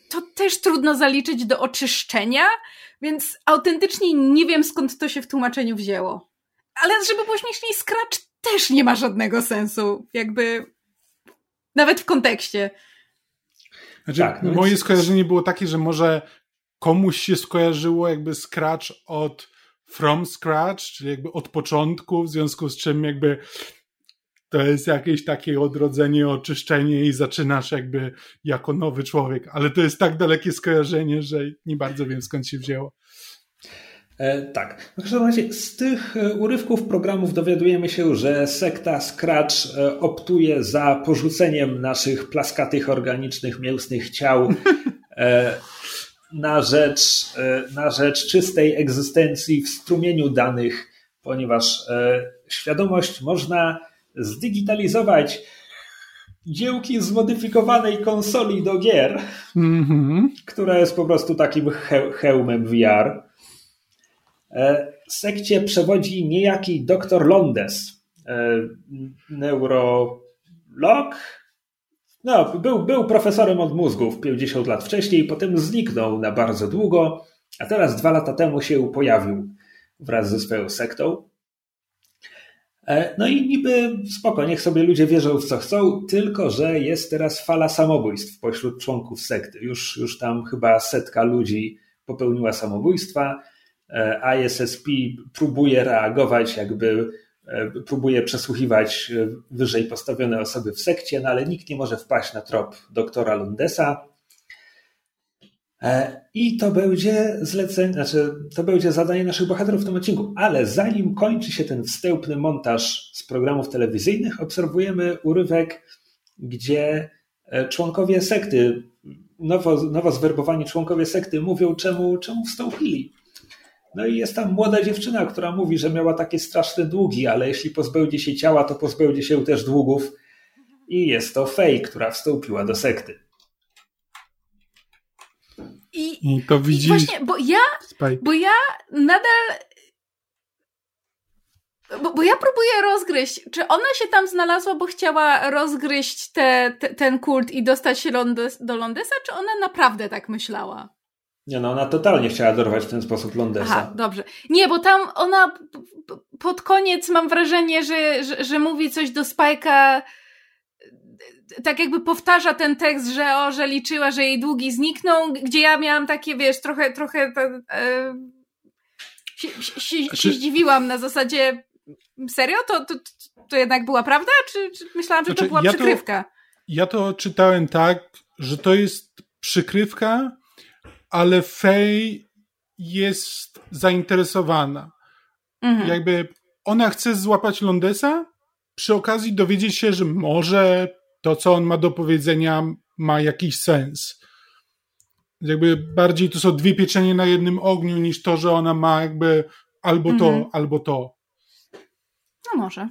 to też trudno zaliczyć do oczyszczenia, więc autentycznie nie wiem, skąd to się w tłumaczeniu wzięło. Ale żeby było śmieszniej, Scratch też nie ma żadnego sensu, jakby nawet w kontekście. Znaczy, tak, no moje więc... skojarzenie było takie, że może komuś się skojarzyło jakby Scratch od from scratch, czyli jakby od początku, w związku z czym jakby to jest jakieś takie odrodzenie, oczyszczenie i zaczynasz jakby jako nowy człowiek, ale to jest tak dalekie skojarzenie, że nie bardzo wiem skąd się wzięło. E, tak. W każdym razie z tych e, urywków programów dowiadujemy się, że sekta Scratch e, optuje za porzuceniem naszych plaskatych, organicznych, mięsnych ciał na rzecz, na rzecz czystej egzystencji w strumieniu danych, ponieważ świadomość można zdigitalizować dziełki zmodyfikowanej konsoli do gier, mm -hmm. która jest po prostu takim he hełmem VR. E, sekcie przewodzi niejaki dr Londes, e, neurolog. No, był, był profesorem od mózgów 50 lat wcześniej, potem zniknął na bardzo długo, a teraz dwa lata temu się pojawił wraz ze swoją sektą. E, no i niby spoko, niech sobie ludzie wierzą w co chcą, tylko że jest teraz fala samobójstw pośród członków sekty. Już, już tam chyba setka ludzi popełniła samobójstwa. E, ISSP próbuje reagować, jakby e, próbuje przesłuchiwać e, wyżej postawione osoby w sekcie, no ale nikt nie może wpaść na trop doktora Lundesa. I to będzie zlecenie, znaczy to będzie zadanie naszych bohaterów w tym odcinku. Ale zanim kończy się ten wstępny montaż z programów telewizyjnych, obserwujemy urywek, gdzie członkowie sekty, nowo, nowo zwerbowani członkowie sekty mówią, czemu, czemu wstąpili. No i jest tam młoda dziewczyna, która mówi, że miała takie straszne długi, ale jeśli pozbędzie się ciała, to pozbędzie się też długów. I jest to Fej, która wstąpiła do sekty. I, I to widzisz. Właśnie, bo ja, bo ja nadal. Bo, bo, ja próbuję rozgryźć, czy ona się tam znalazła, bo chciała rozgryźć te, te, ten kult i dostać się Londes, do Londesa, czy ona naprawdę tak myślała? Nie no, ona totalnie chciała dorwać w ten sposób Londesa. Aha, dobrze. Nie, bo tam ona pod koniec mam wrażenie, że, że, że mówi coś do Spajka tak jakby powtarza ten tekst, że o, że liczyła, że jej długi znikną, gdzie ja miałam takie, wiesz, trochę, trochę e, się, się, się, się zdziwiłam na zasadzie serio? To, to, to jednak była prawda? Czy, czy myślałam, że znaczy, to była ja przykrywka? To, ja to czytałem tak, że to jest przykrywka, ale Fej jest zainteresowana. Mhm. Jakby ona chce złapać Londesa, przy okazji dowiedzieć się, że może to, co on ma do powiedzenia, ma jakiś sens. Jakby bardziej to są dwie pieczenie na jednym ogniu, niż to, że ona ma jakby albo to, mhm. albo to. No może.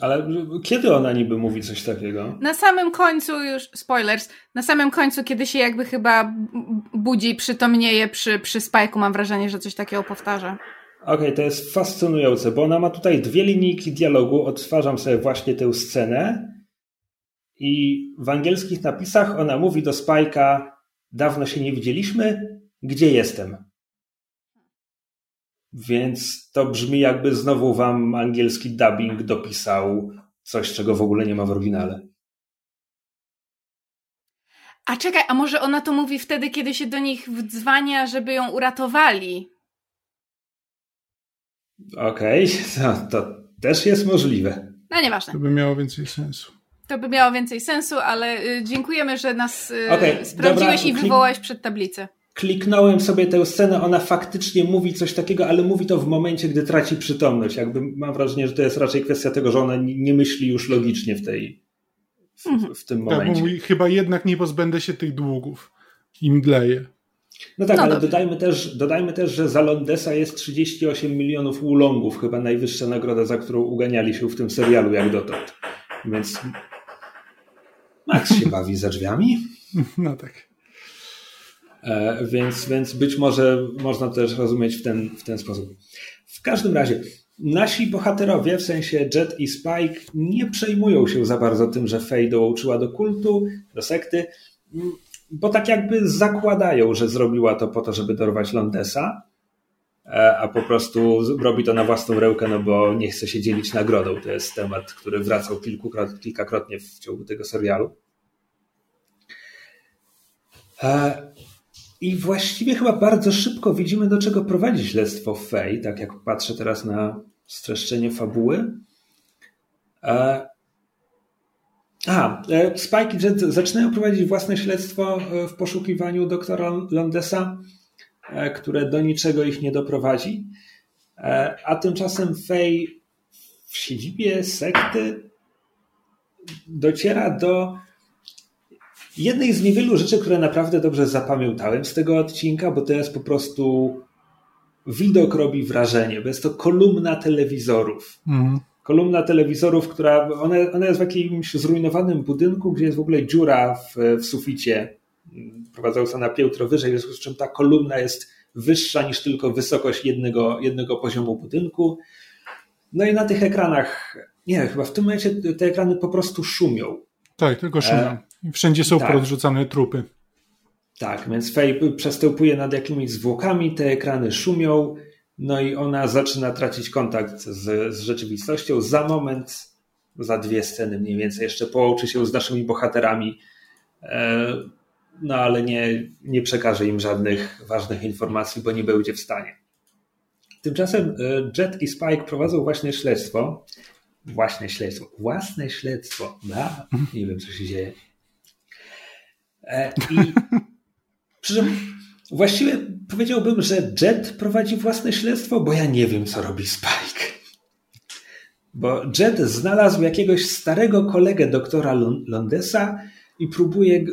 Ale kiedy ona niby mówi coś takiego? Na samym końcu już, spoilers, na samym końcu, kiedy się jakby chyba budzi, przytomnieje przy, przy spajku, mam wrażenie, że coś takiego powtarza. Okej, okay, to jest fascynujące, bo ona ma tutaj dwie linijki dialogu. Odtwarzam sobie właśnie tę scenę. I w angielskich napisach ona mówi do Spajka: Dawno się nie widzieliśmy, gdzie jestem? Więc to brzmi jakby znowu wam angielski dubbing dopisał coś, czego w ogóle nie ma w oryginale. A czekaj, a może ona to mówi wtedy, kiedy się do nich wdzwania, żeby ją uratowali? Okej, okay, to, to też jest możliwe. No nieważne. To by miało więcej sensu. To by miało więcej sensu, ale y, dziękujemy, że nas y, okay, sprawdziłeś dobra, i wywołałeś przed tablicę. Kliknąłem sobie tę scenę, ona faktycznie mówi coś takiego, ale mówi to w momencie, gdy traci przytomność. Jakby mam wrażenie, że to jest raczej kwestia tego, że ona nie myśli już logicznie w tej w, mhm. w tym momencie. Tak, mówi, chyba jednak nie pozbędę się tych długów. I mdleje. No tak, no ale dodajmy też, dodajmy też, że za Londesa jest 38 milionów ulongów, chyba najwyższa nagroda, za którą uganiali się w tym serialu jak dotąd. Więc Max się bawi za drzwiami. No tak. E, więc, więc być może można też rozumieć w ten, w ten sposób. W każdym razie, nasi bohaterowie, w sensie Jet i Spike, nie przejmują się za bardzo tym, że Faye dołączyła do kultu, do sekty, bo tak jakby zakładają, że zrobiła to po to, żeby dorwać Londesa, e, a po prostu robi to na własną rękę, no bo nie chce się dzielić nagrodą. To jest temat, który wracał kilkakrotnie w ciągu tego serialu. E, I właściwie chyba bardzo szybko widzimy, do czego prowadzi śledztwo Fej, tak jak patrzę teraz na streszczenie fabuły. E, a, e, Spike i Jet zaczynają prowadzić własne śledztwo w poszukiwaniu doktora Londesa, które do niczego ich nie doprowadzi. A tymczasem Fej w siedzibie sekty dociera do jednej z niewielu rzeczy, które naprawdę dobrze zapamiętałem z tego odcinka, bo to jest po prostu widok robi wrażenie, bo jest to kolumna telewizorów. Mhm. Kolumna telewizorów, która ona, ona jest w jakimś zrujnowanym budynku, gdzie jest w ogóle dziura w, w suficie prowadząca na piętro wyżej, w związku z czym ta kolumna jest wyższa niż tylko wysokość jednego, jednego poziomu budynku. No i na tych ekranach, nie, chyba w tym momencie te ekrany po prostu szumią. Tak, tylko szumią. Wszędzie są tak. porozrzucane trupy. Tak, więc Faye przestępuje nad jakimiś zwłokami, te ekrany szumią, no i ona zaczyna tracić kontakt z, z rzeczywistością. Za moment, za dwie sceny mniej więcej, jeszcze połączy się z naszymi bohaterami, e, no ale nie, nie przekaże im żadnych ważnych informacji, bo nie będzie w stanie. Tymczasem e, Jet i Spike prowadzą właśnie śledztwo. Właśnie śledztwo. Własne śledztwo. Da? Nie wiem, co się dzieje. E, I przy czym właściwie powiedziałbym, że Jet prowadzi własne śledztwo, bo ja nie wiem, co robi Spike. Bo Jet znalazł jakiegoś starego kolegę doktora Londesa i próbuje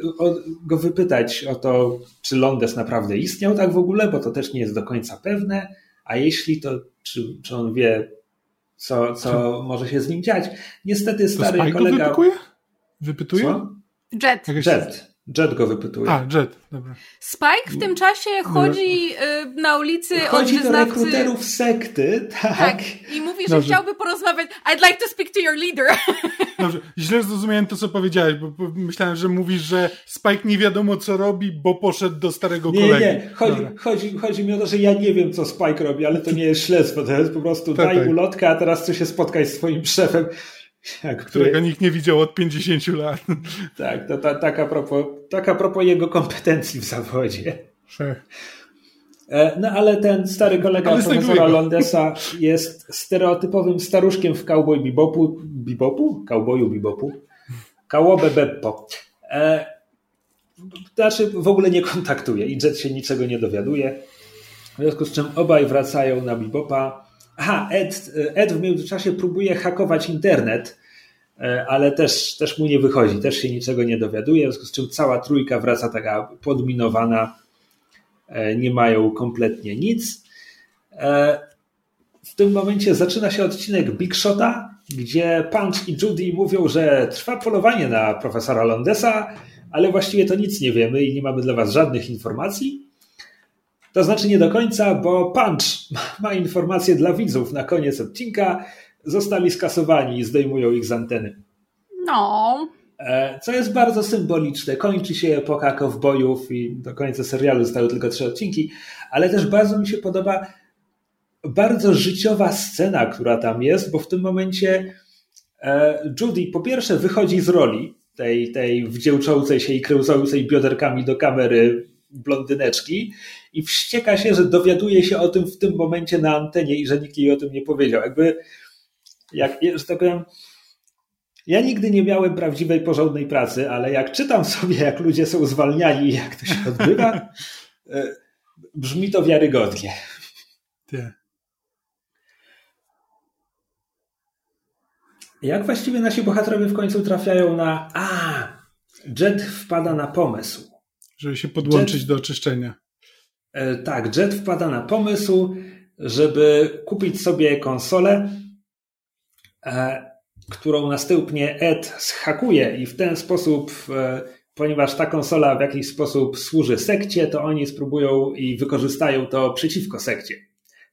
go wypytać o to, czy Londes naprawdę istniał tak w ogóle, bo to też nie jest do końca pewne, a jeśli to, czy, czy on wie, co, co może się z nim dziać. Niestety stary to kolega... Wypytuje? Wypytuje? Co? Jet. Jet. Jet go wypytuje. A, Jet, dobra. Spike w tym czasie chodzi no. na ulicy chodzi od wyznawcy... do rekruterów sekty, tak. tak. I mówi, że Dobrze. chciałby porozmawiać. I'd like to speak to your leader. Dobrze, źle zrozumiałem to, co powiedziałeś, bo myślałem, że mówisz, że Spike nie wiadomo, co robi, bo poszedł do starego nie, kolegi. Nie, nie, chodzi, chodzi, chodzi mi o to, że ja nie wiem, co Spike robi, ale to nie jest śledztwo, to jest po prostu tak, daj tak. ulotkę, a teraz chcę się spotkać z twoim szefem. Jak, którego nikt nie widział od 50 lat. Tak, to ta, tak, a propos, tak a propos jego kompetencji w zawodzie. E, no ale ten stary kolega profesora Londesa jest stereotypowym staruszkiem w cowboy bebopu. Bebopu? Cowboyu bebopu. Kałobe Beppo. E, znaczy w ogóle nie kontaktuje i Jet się niczego nie dowiaduje. W związku z czym obaj wracają na bebopa Aha, Ed, Ed w międzyczasie próbuje hakować internet, e, ale też, też mu nie wychodzi, też się niczego nie dowiaduje, w związku z czym cała trójka wraca taka podminowana, e, nie mają kompletnie nic. E, w tym momencie zaczyna się odcinek Big Shota, gdzie Punch i Judy mówią, że trwa polowanie na profesora Londesa, ale właściwie to nic nie wiemy i nie mamy dla was żadnych informacji. To znaczy nie do końca, bo Punch ma informacje dla widzów na koniec odcinka. Zostali skasowani i zdejmują ich z anteny. No. E, co jest bardzo symboliczne. Kończy się epoka kowbojów i do końca serialu zostały tylko trzy odcinki, ale też bardzo mi się podoba bardzo życiowa scena, która tam jest, bo w tym momencie e, Judy po pierwsze wychodzi z roli tej, tej wdzięczącej się i kręcącej bioderkami do kamery blondyneczki i wścieka się, że dowiaduje się o tym w tym momencie na antenie i że nikt jej o tym nie powiedział. Jakby, jak, że tak powiem, ja nigdy nie miałem prawdziwej, porządnej pracy, ale jak czytam sobie, jak ludzie są zwalniani i jak to się odbywa, e, brzmi to wiarygodnie. Ty. Jak właściwie nasi bohaterowie w końcu trafiają na. A! Jet wpada na pomysł. Żeby się podłączyć Jet... do oczyszczenia. E, tak, Jet wpada na pomysł, żeby kupić sobie konsolę, e, którą następnie Ed zhakuje i w ten sposób, e, ponieważ ta konsola w jakiś sposób służy sekcie, to oni spróbują i wykorzystają to przeciwko sekcie.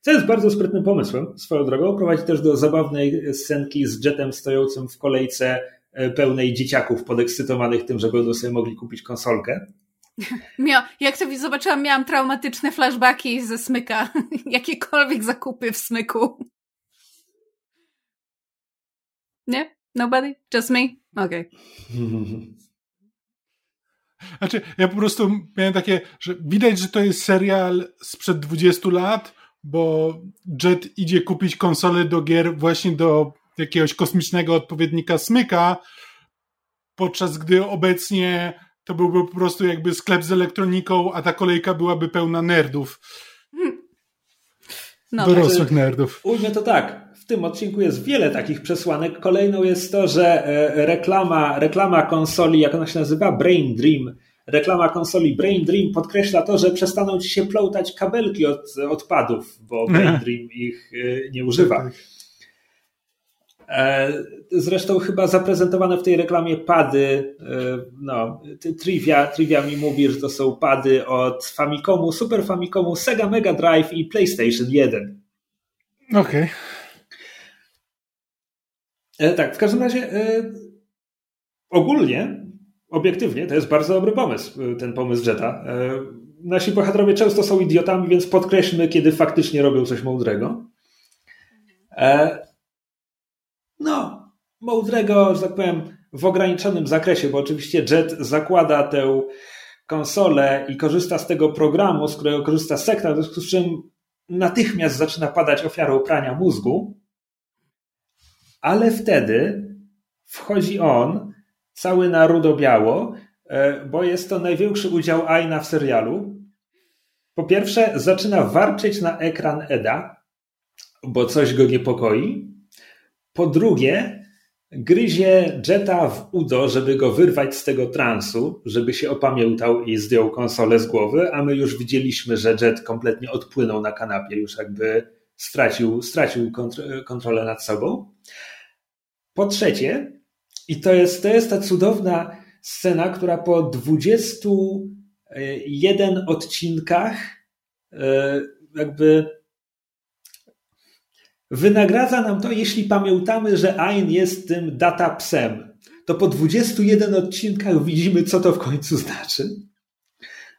Co jest bardzo sprytnym pomysłem, swoją drogą. Prowadzi też do zabawnej scenki z Jetem stojącym w kolejce pełnej dzieciaków podekscytowanych tym, że będą sobie mogli kupić konsolkę. Mia jak to zobaczyłam, miałam traumatyczne flashbacki ze smyka. Jakiekolwiek zakupy w smyku. Nie? Nobody? Just me? Okej. Okay. Znaczy, ja po prostu miałem takie, że widać, że to jest serial sprzed 20 lat, bo Jet idzie kupić konsolę do gier właśnie do jakiegoś kosmicznego odpowiednika smyka, podczas gdy obecnie to byłby po prostu jakby sklep z elektroniką, a ta kolejka byłaby pełna nerdów. No, Dorosłych tak. nerdów. Ujmę to tak. W tym odcinku jest wiele takich przesłanek. Kolejną jest to, że e, reklama, reklama konsoli, jak ona się nazywa? Brain Dream. Reklama konsoli Brain Dream podkreśla to, że przestaną ci się plątać kabelki od odpadów, bo Brain Dream ich e, nie używa. E, zresztą chyba zaprezentowane w tej reklamie pady, e, no, trivia, trivia mi mówi, że to są pady od Famicomu, Super Famicomu, Sega Mega Drive i PlayStation 1. Okej. Okay. E, tak, w każdym razie ogólnie, obiektywnie, to jest bardzo dobry pomysł, ten pomysł Jetta. Nasi bohaterowie często są idiotami, więc podkreślmy, kiedy faktycznie robią coś mądrego no, mądrego, że tak powiem, w ograniczonym zakresie, bo oczywiście Jet zakłada tę konsolę i korzysta z tego programu, z którego korzysta sekta, w związku z czym natychmiast zaczyna padać ofiarą prania mózgu, ale wtedy wchodzi on, cały na rudo-biało, e, bo jest to największy udział Aina w serialu. Po pierwsze, zaczyna warczeć na ekran Eda, bo coś go niepokoi. Po drugie, gryzie Jetta w udo, żeby go wyrwać z tego transu, żeby się opamiętał i zdjął konsolę z głowy, a my już widzieliśmy, że Jet kompletnie odpłynął na kanapie, już jakby stracił, stracił kontrolę nad sobą. Po trzecie, i to jest, to jest ta cudowna scena, która po 21 odcinkach e, jakby Wynagradza nam to, jeśli pamiętamy, że Ain jest tym data psem. To po 21 odcinkach widzimy, co to w końcu znaczy.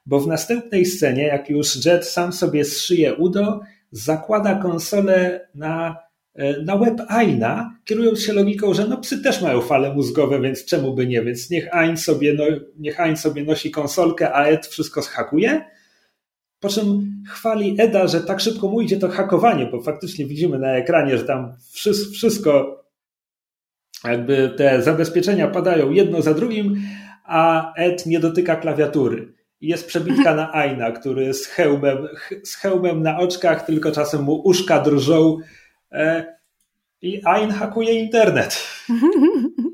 Bo w następnej scenie, jak już Jet sam sobie zszyje udo, zakłada konsolę na, e, na web Aina, kierując się logiką, że no psy też mają fale mózgowe, więc czemu by nie? Więc niech Ain sobie, no, niech sobie nosi konsolkę, a Ed wszystko schakuje po czym chwali Eda, że tak szybko mu idzie to hakowanie, bo faktycznie widzimy na ekranie, że tam wszystko, jakby te zabezpieczenia padają jedno za drugim, a Ed nie dotyka klawiatury. Jest przebitka na Aina, który z hełmem, z hełmem na oczkach, tylko czasem mu uszka drżą. E, I Ain hakuje internet.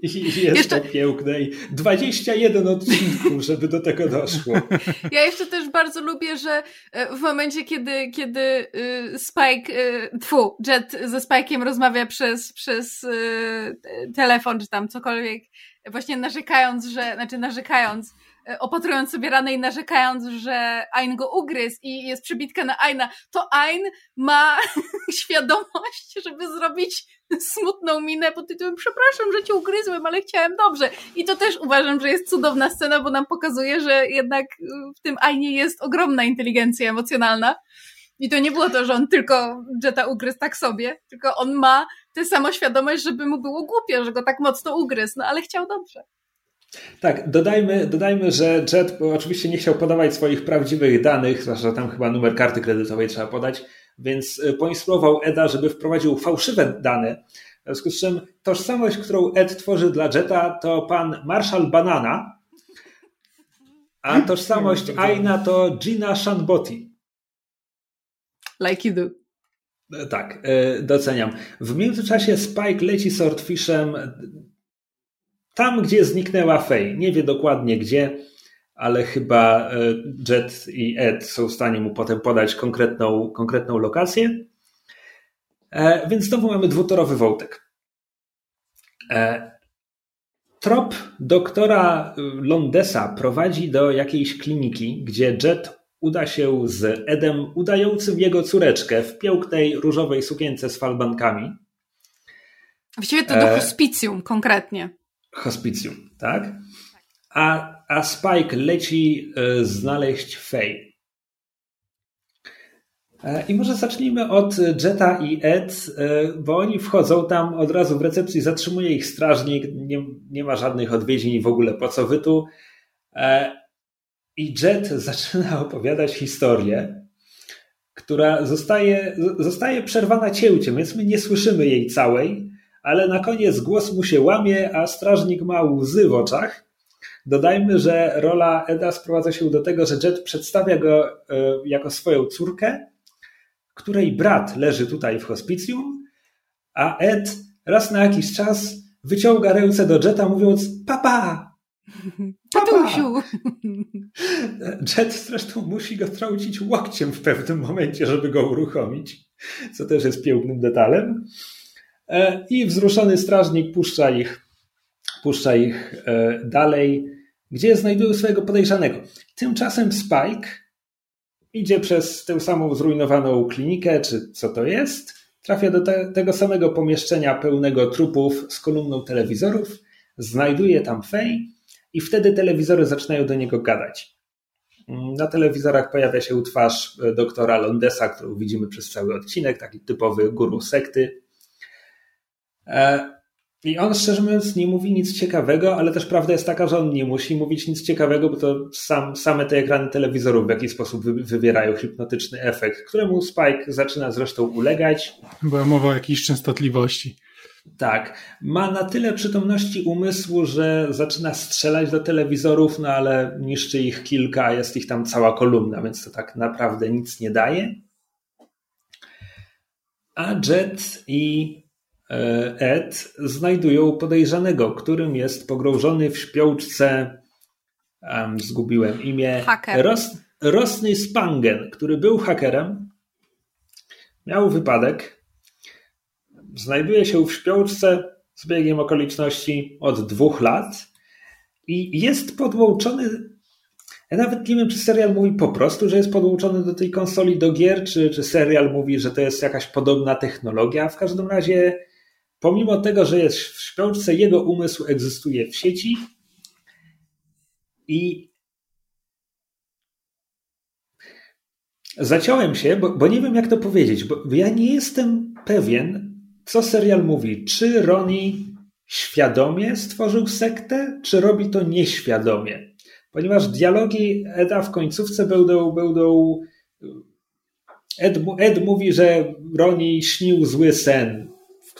I jest jeszcze... to piękne. I 21 odcinków, żeby do tego doszło. Ja jeszcze też bardzo lubię, że e, w momencie, kiedy, kiedy y, Spike, y, tfu, Jet ze Spike'iem rozmawia przez, przez y, telefon, czy tam cokolwiek, właśnie narzekając, że, znaczy narzekając, opatrując sobie ranę i narzekając, że Ain go ugryzł i jest przybitka na Aina, to Ain ma świadomość, żeby zrobić smutną minę pod tytułem przepraszam, że cię ugryzłem, ale chciałem dobrze. I to też uważam, że jest cudowna scena, bo nam pokazuje, że jednak w tym Ainie jest ogromna inteligencja emocjonalna. I to nie było to, że on tylko Jetta ugryzł tak sobie, tylko on ma tę samą świadomość, żeby mu było głupio, że go tak mocno ugryzł, no ale chciał dobrze. Tak, dodajmy, dodajmy, że Jet oczywiście nie chciał podawać swoich prawdziwych danych, zwłaszcza tam chyba numer karty kredytowej trzeba podać, więc e, poinstruował Eda, żeby wprowadził fałszywe dane. W związku z czym tożsamość, którą Ed tworzy dla Jetta, to pan Marshall Banana, A tożsamość Aina to Gina Shanboti. Like you do. Tak, doceniam. W międzyczasie Spike leci Swordfishem tam, gdzie zniknęła Faye. Nie wie dokładnie gdzie, ale chyba Jet i Ed są w stanie mu potem podać konkretną, konkretną lokację. E, więc znowu mamy dwutorowy wątek. E, trop doktora Londesa prowadzi do jakiejś kliniki, gdzie Jet uda się z Edem udającym jego córeczkę w pięknej różowej sukience z falbankami. Właściwie to do e, hospicjum konkretnie. Hospicjum, tak? A, a Spike leci znaleźć Faye. E, I może zacznijmy od Jetta i Ed, e, bo oni wchodzą tam od razu w recepcji, zatrzymuje ich strażnik, nie, nie ma żadnych odwiedzin w ogóle po co wy tu. E, I Jet zaczyna opowiadać historię, która zostaje, zostaje przerwana cięciem, więc my nie słyszymy jej całej, ale na koniec głos mu się łamie, a strażnik ma łzy w oczach. Dodajmy, że rola Eda sprowadza się do tego, że Jet przedstawia go jako swoją córkę, której brat leży tutaj w hospicjum, a Ed raz na jakiś czas wyciąga ręce do Jetta mówiąc papa! Tatusiu! Jet zresztą musi go trącić łokciem w pewnym momencie, żeby go uruchomić, co też jest pięknym detalem. E, I wzruszony strażnik puszcza ich, puszcza ich e, dalej, gdzie znajdują swojego podejrzanego. Tymczasem Spike idzie przez tę samą zrujnowaną klinikę, czy co to jest, trafia do te, tego samego pomieszczenia pełnego trupów z kolumną telewizorów, znajduje tam Fej i wtedy telewizory zaczynają do niego gadać. Na telewizorach pojawia się twarz e, doktora Londesa, którą widzimy przez cały odcinek, taki typowy guru sekty. E, i on szczerze mówiąc nie mówi nic ciekawego, ale też prawda jest taka, że on nie musi mówić nic ciekawego, bo to sam, same te ekrany telewizorów w jakiś sposób wy, wywierają hipnotyczny efekt, któremu Spike zaczyna zresztą ulegać. Była mowa o jakiejś częstotliwości. Tak. Ma na tyle przytomności umysłu, że zaczyna strzelać do telewizorów, no ale niszczy ich kilka, a jest ich tam cała kolumna, więc to tak naprawdę nic nie daje. A Jet i Ed znajdują podejrzanego, którym jest pogrążony w śpiączce, um, zgubiłem imię, Ros, Rosny Spangen, który był hakerem, miał wypadek, znajduje się w śpiączce z biegiem okoliczności od dwóch lat i jest podłączony ja nawet nie wiem, czy serial mówi po prostu, że jest podłączony do tej konsoli do gier, czy, czy serial mówi, że to jest jakaś podobna technologia. W każdym razie Pomimo tego, że jest w śpiączce, jego umysł egzystuje w sieci i zaciąłem się, bo, bo nie wiem jak to powiedzieć, bo ja nie jestem pewien, co serial mówi. Czy Roni świadomie stworzył sektę, czy robi to nieświadomie? Ponieważ dialogi Eda w końcówce będą, będą Ed, Ed mówi, że Roni śnił zły sen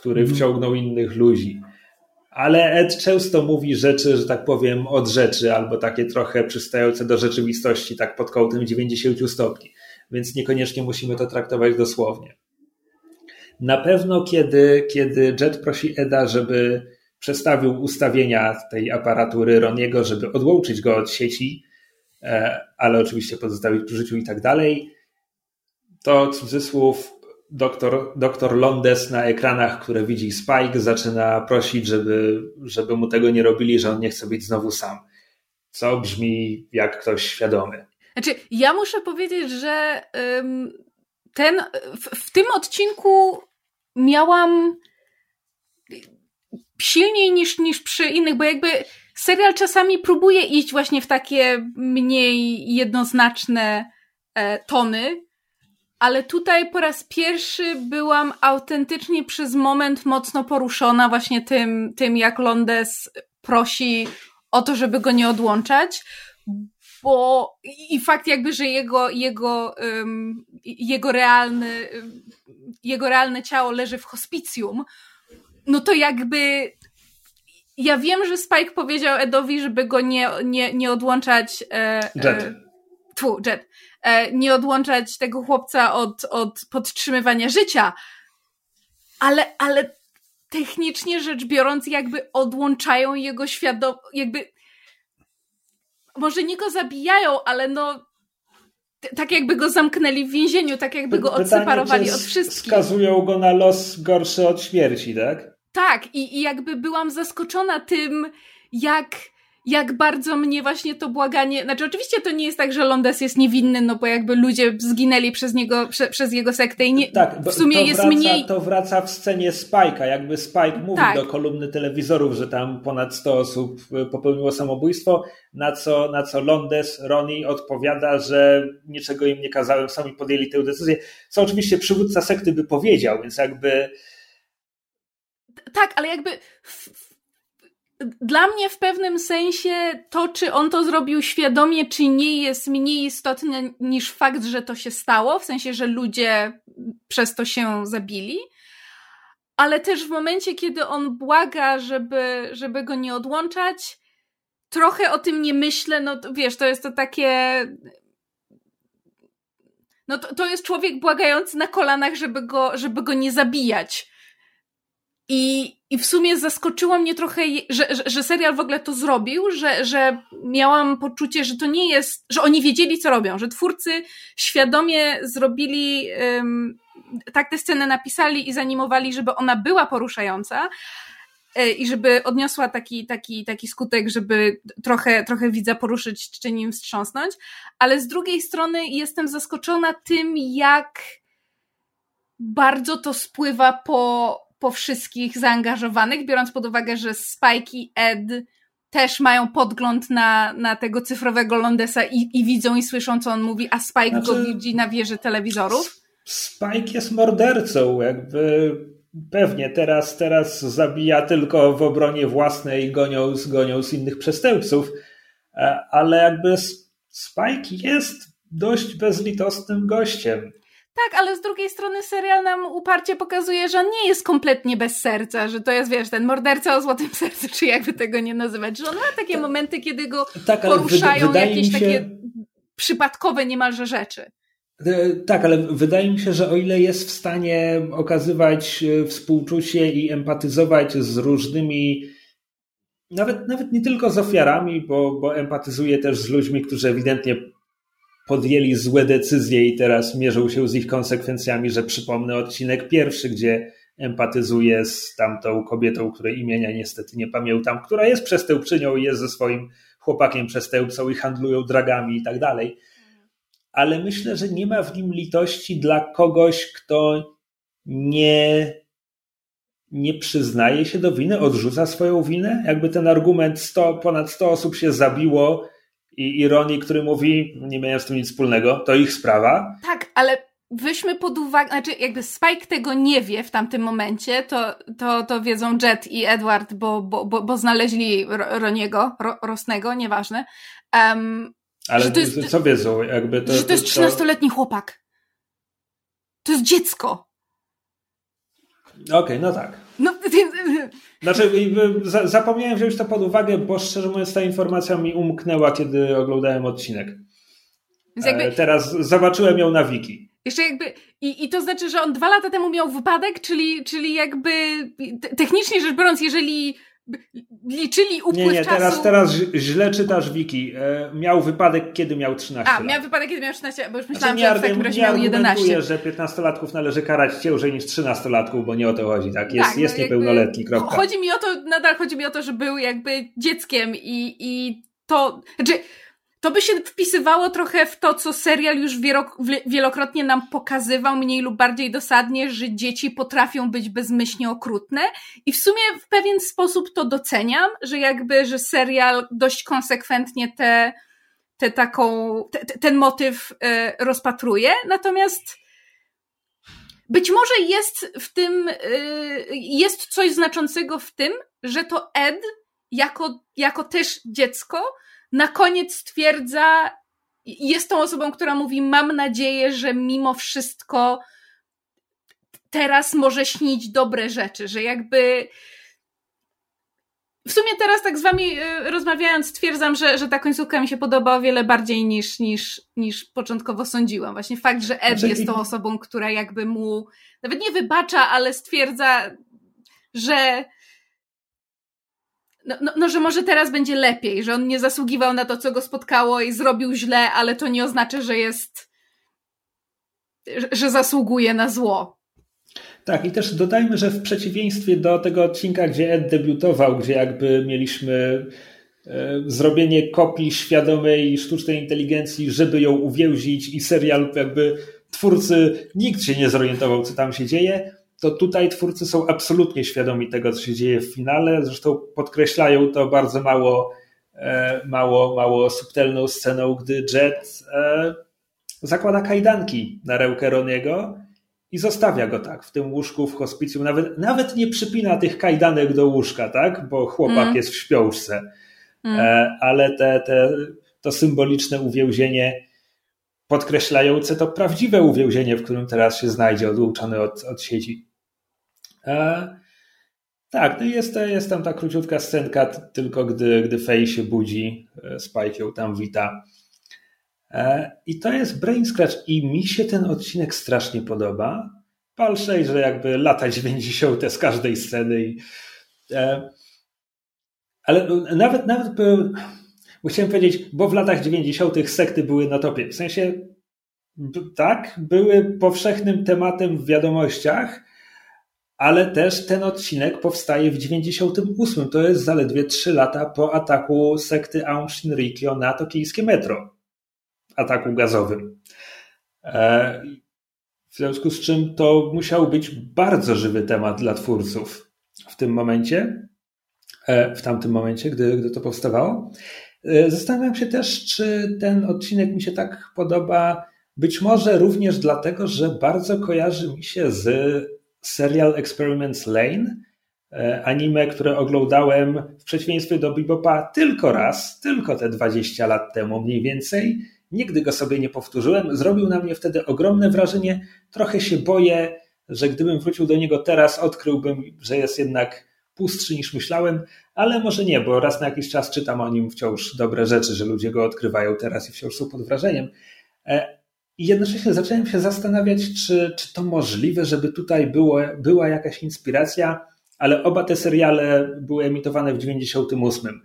który mhm. wciągnął innych ludzi. Ale Ed często mówi rzeczy, że tak powiem, od rzeczy, albo takie trochę przystające do rzeczywistości, tak pod kątem 90 stopni. Więc niekoniecznie musimy to traktować dosłownie. Na pewno, kiedy, kiedy Jet prosi Eda, żeby przestawił ustawienia tej aparatury Roniego, żeby odłączyć go od sieci, e, ale oczywiście pozostawić przy życiu i tak dalej, to cudzysłów doktor, doktor Londes na ekranach, które widzi Spike, zaczyna prosić, żeby, żeby mu tego nie robili, że on nie chce być znowu sam. Co brzmi jak ktoś świadomy. Znaczy, ja muszę powiedzieć, że um, ten, w, w tym odcinku miałam silniej niż, niż przy innych, bo jakby serial czasami próbuje iść właśnie w takie mniej jednoznaczne e, tony, ale tutaj po raz pierwszy byłam autentycznie przez moment mocno poruszona właśnie tym, tym jak Londes prosi o to, żeby go nie odłączać, bo i fakt jakby, że jego, jego, um, jego realny, jego realne ciało leży w hospicjum, no to jakby ja wiem, że Spike powiedział Edowi, żeby go nie, nie, nie odłączać. E, e Jet. E, tfu, Jet. E, nie odłączać tego chłopca od, od podtrzymywania życia. Ale, ale technicznie rzecz biorąc, jakby odłączają jego świadom, jakby może nie go zabijają, ale no tak jakby go zamknęli w więzieniu, tak jakby go odseparowali od wszystkich. Skazują go na los gorszy od śmierci, tak? Tak, i, i jakby byłam zaskoczona tym, jak jak bardzo mnie właśnie to błaganie, znaczy oczywiście to nie jest tak, że Londes jest niewinny, no bo jakby ludzie zginęli przez niego, prze, przez jego sektę i nie, tak, w sumie jest wraca, mniej... To wraca w scenie Spike'a, jakby Spike mówi tak. do kolumny telewizorów, że tam ponad 100 osób e, popełniło samobójstwo, na co, na co Londes, Ronnie odpowiada, że niczego im nie kazałem, sami podjęli tę decyzję, co oczywiście przywódca sekty by powiedział, więc jakby... Tak, ale jakby dla mnie w pewnym sensie to, czy on to zrobił świadomie, czy nie, jest mniej istotne niż fakt, że to się stało, w sensie, że ludzie przez to się zabili. Ale też w momencie, kiedy on błaga, żeby, żeby go nie odłączać, trochę o tym nie myślę. No wiesz, to jest to takie. No to, to jest człowiek błagający na kolanach, żeby go, żeby go nie zabijać. I, I w sumie zaskoczyło mnie trochę, że, że, że, serial w ogóle to zrobił, że, że miałam poczucie, że to nie jest, że oni wiedzieli, co robią, że twórcy świadomie zrobili, um, tak tę scenę napisali i zanimowali, żeby ona była poruszająca e, i żeby odniosła taki, taki, taki skutek, żeby trochę, trochę widza poruszyć czy nim wstrząsnąć, ale z drugiej strony jestem zaskoczona tym, jak bardzo to spływa po, po wszystkich zaangażowanych, biorąc pod uwagę, że Spike i Ed też mają podgląd na, na tego cyfrowego Londesa i, i widzą i słyszą, co on mówi, a Spike znaczy, go widzi na wieży telewizorów. Spike jest mordercą, jakby pewnie teraz, teraz zabija tylko w obronie własnej, goniąc, goniąc innych przestępców, e, ale jakby Spike jest dość bezlitosnym gościem. Tak, ale z drugiej strony serial nam uparcie pokazuje, że on nie jest kompletnie bez serca, że to jest, wiesz, ten morderca o złotym sercu, czy jakby tego nie nazywać, że on ma takie tak. momenty, kiedy go tak, poruszają jakieś się... takie przypadkowe niemalże rzeczy. E, tak, ale wydaje mi się, że o ile jest w stanie okazywać e, współczucie i empatyzować z różnymi, nawet, nawet nie tylko z ofiarami, bo, bo empatyzuje też z ludźmi, którzy ewidentnie podjęli złe decyzje i teraz mierzą się z ich konsekwencjami, że przypomnę odcinek pierwszy, gdzie empatyzuje z tamtą kobietą, której imienia niestety nie pamiętam, która jest przestępczynią i jest ze swoim chłopakiem przestępcą i handlują dragami i tak dalej. Ale myślę, że nie ma w nim litości dla kogoś, kto nie, nie przyznaje się do winy, odrzuca swoją winę. Jakby ten argument 100, ponad 100 osób się zabiło, i ironii, który mówi, nie miałem z tym nic wspólnego, to ich sprawa. Tak, ale weźmy pod uwagę, znaczy jakby Spike tego nie wie w tamtym momencie, to, to, to wiedzą Jet i Edward, bo, bo, bo, bo znaleźli Roniego, Ro, Rosnego, nieważne. Um, ale to jest, co wiedzą? Jakby to, że to jest 13-letni chłopak. To jest dziecko. Okej, okay, no tak. No, znaczy, zapomniałem wziąć to pod uwagę, bo szczerze mówiąc, ta informacja mi umknęła, kiedy oglądałem odcinek. Jakby... E, teraz zobaczyłem ją na wiki. Jeszcze jakby, i, i to znaczy, że on dwa lata temu miał wypadek, czyli, czyli jakby technicznie rzecz biorąc, jeżeli liczyli upływ nie, nie, czasu. Teraz, teraz źle czytasz wiki. E, miał wypadek, kiedy miał 13 A, lat. miał wypadek, kiedy miał 13, bo już myślałam, znaczy, że w takim razie miał 11. że 15-latków należy karać ciężej niż 13-latków, bo nie o to chodzi, tak? Jest, tak, jest no, niepełnoletni, kropka. Chodzi mi o to, nadal chodzi mi o to, że był jakby dzieckiem i, i to, znaczy to by się wpisywało trochę w to, co serial już wielokrotnie nam pokazywał, mniej lub bardziej dosadnie, że dzieci potrafią być bezmyślnie okrutne. I w sumie w pewien sposób to doceniam, że jakby, że serial dość konsekwentnie te, te taką, te, ten motyw y, rozpatruje. Natomiast być może jest w tym, y, jest coś znaczącego w tym, że to Ed jako, jako też dziecko na koniec stwierdza, jest tą osobą, która mówi: Mam nadzieję, że mimo wszystko teraz może śnić dobre rzeczy, że jakby. w sumie teraz tak z wami y, rozmawiając stwierdzam, że, że ta końcówka mi się podoba o wiele bardziej niż, niż, niż początkowo sądziłam. Właśnie fakt, że Ed znaczy... jest tą osobą, która jakby mu nawet nie wybacza, ale stwierdza, że no, no, no, że może teraz będzie lepiej, że on nie zasługiwał na to, co go spotkało i zrobił źle, ale to nie oznacza, że jest, że, że zasługuje na zło. Tak, i też dodajmy, że w przeciwieństwie do tego odcinka, gdzie Ed debiutował, gdzie jakby mieliśmy e, zrobienie kopii świadomej sztucznej inteligencji, żeby ją uwięzić i serial jakby twórcy, nikt się nie zorientował, co tam się dzieje, to tutaj twórcy są absolutnie świadomi tego, co się dzieje w finale. Zresztą podkreślają to bardzo mało, e, mało, mało subtelną sceną, gdy Jet e, zakłada kajdanki na rękę Roniego i zostawia go tak w tym łóżku w hospicjum. Nawet, nawet nie przypina tych kajdanek do łóżka, tak? Bo chłopak mm. jest w śpiączce. Mm. E, ale te, te, to symboliczne uwięzienie podkreślające to prawdziwe uwięzienie, w którym teraz się znajdzie, odłączony od, od sieci. E, tak, no jest, jest tam ta króciutka scenka, tylko gdy, gdy Faye się budzi, e, Spike tam wita. E, I to jest Brain Scratch i mi się ten odcinek strasznie podoba. Pal że jakby lata 90. z każdej sceny. I, ale nawet, nawet bo chciałem powiedzieć, bo w latach 90. sekty były na topie. W sensie tak, były powszechnym tematem w wiadomościach, ale też ten odcinek powstaje w 98. To jest zaledwie 3 lata po ataku sekty Aum Shinrikyo na tokijskie metro. Ataku gazowym. E, w związku z czym to musiał być bardzo żywy temat dla twórców w tym momencie, e, w tamtym momencie, gdy, gdy to powstawało. E, zastanawiam się też, czy ten odcinek mi się tak podoba, być może również dlatego, że bardzo kojarzy mi się z serial Experiments Lane, e, anime, które oglądałem w przeciwieństwie do Bebopa tylko raz, tylko te 20 lat temu mniej więcej. Nigdy go sobie nie powtórzyłem. Zrobił na mnie wtedy ogromne wrażenie. Trochę się boję, że gdybym wrócił do niego teraz, odkryłbym, że jest jednak pustszy niż myślałem, ale może nie, bo raz na jakiś czas czytam o nim wciąż dobre rzeczy, że ludzie go odkrywają teraz i wciąż są pod wrażeniem. I jednocześnie zacząłem się zastanawiać, czy, czy to możliwe, żeby tutaj było, była jakaś inspiracja, ale oba te seriale były emitowane w 98,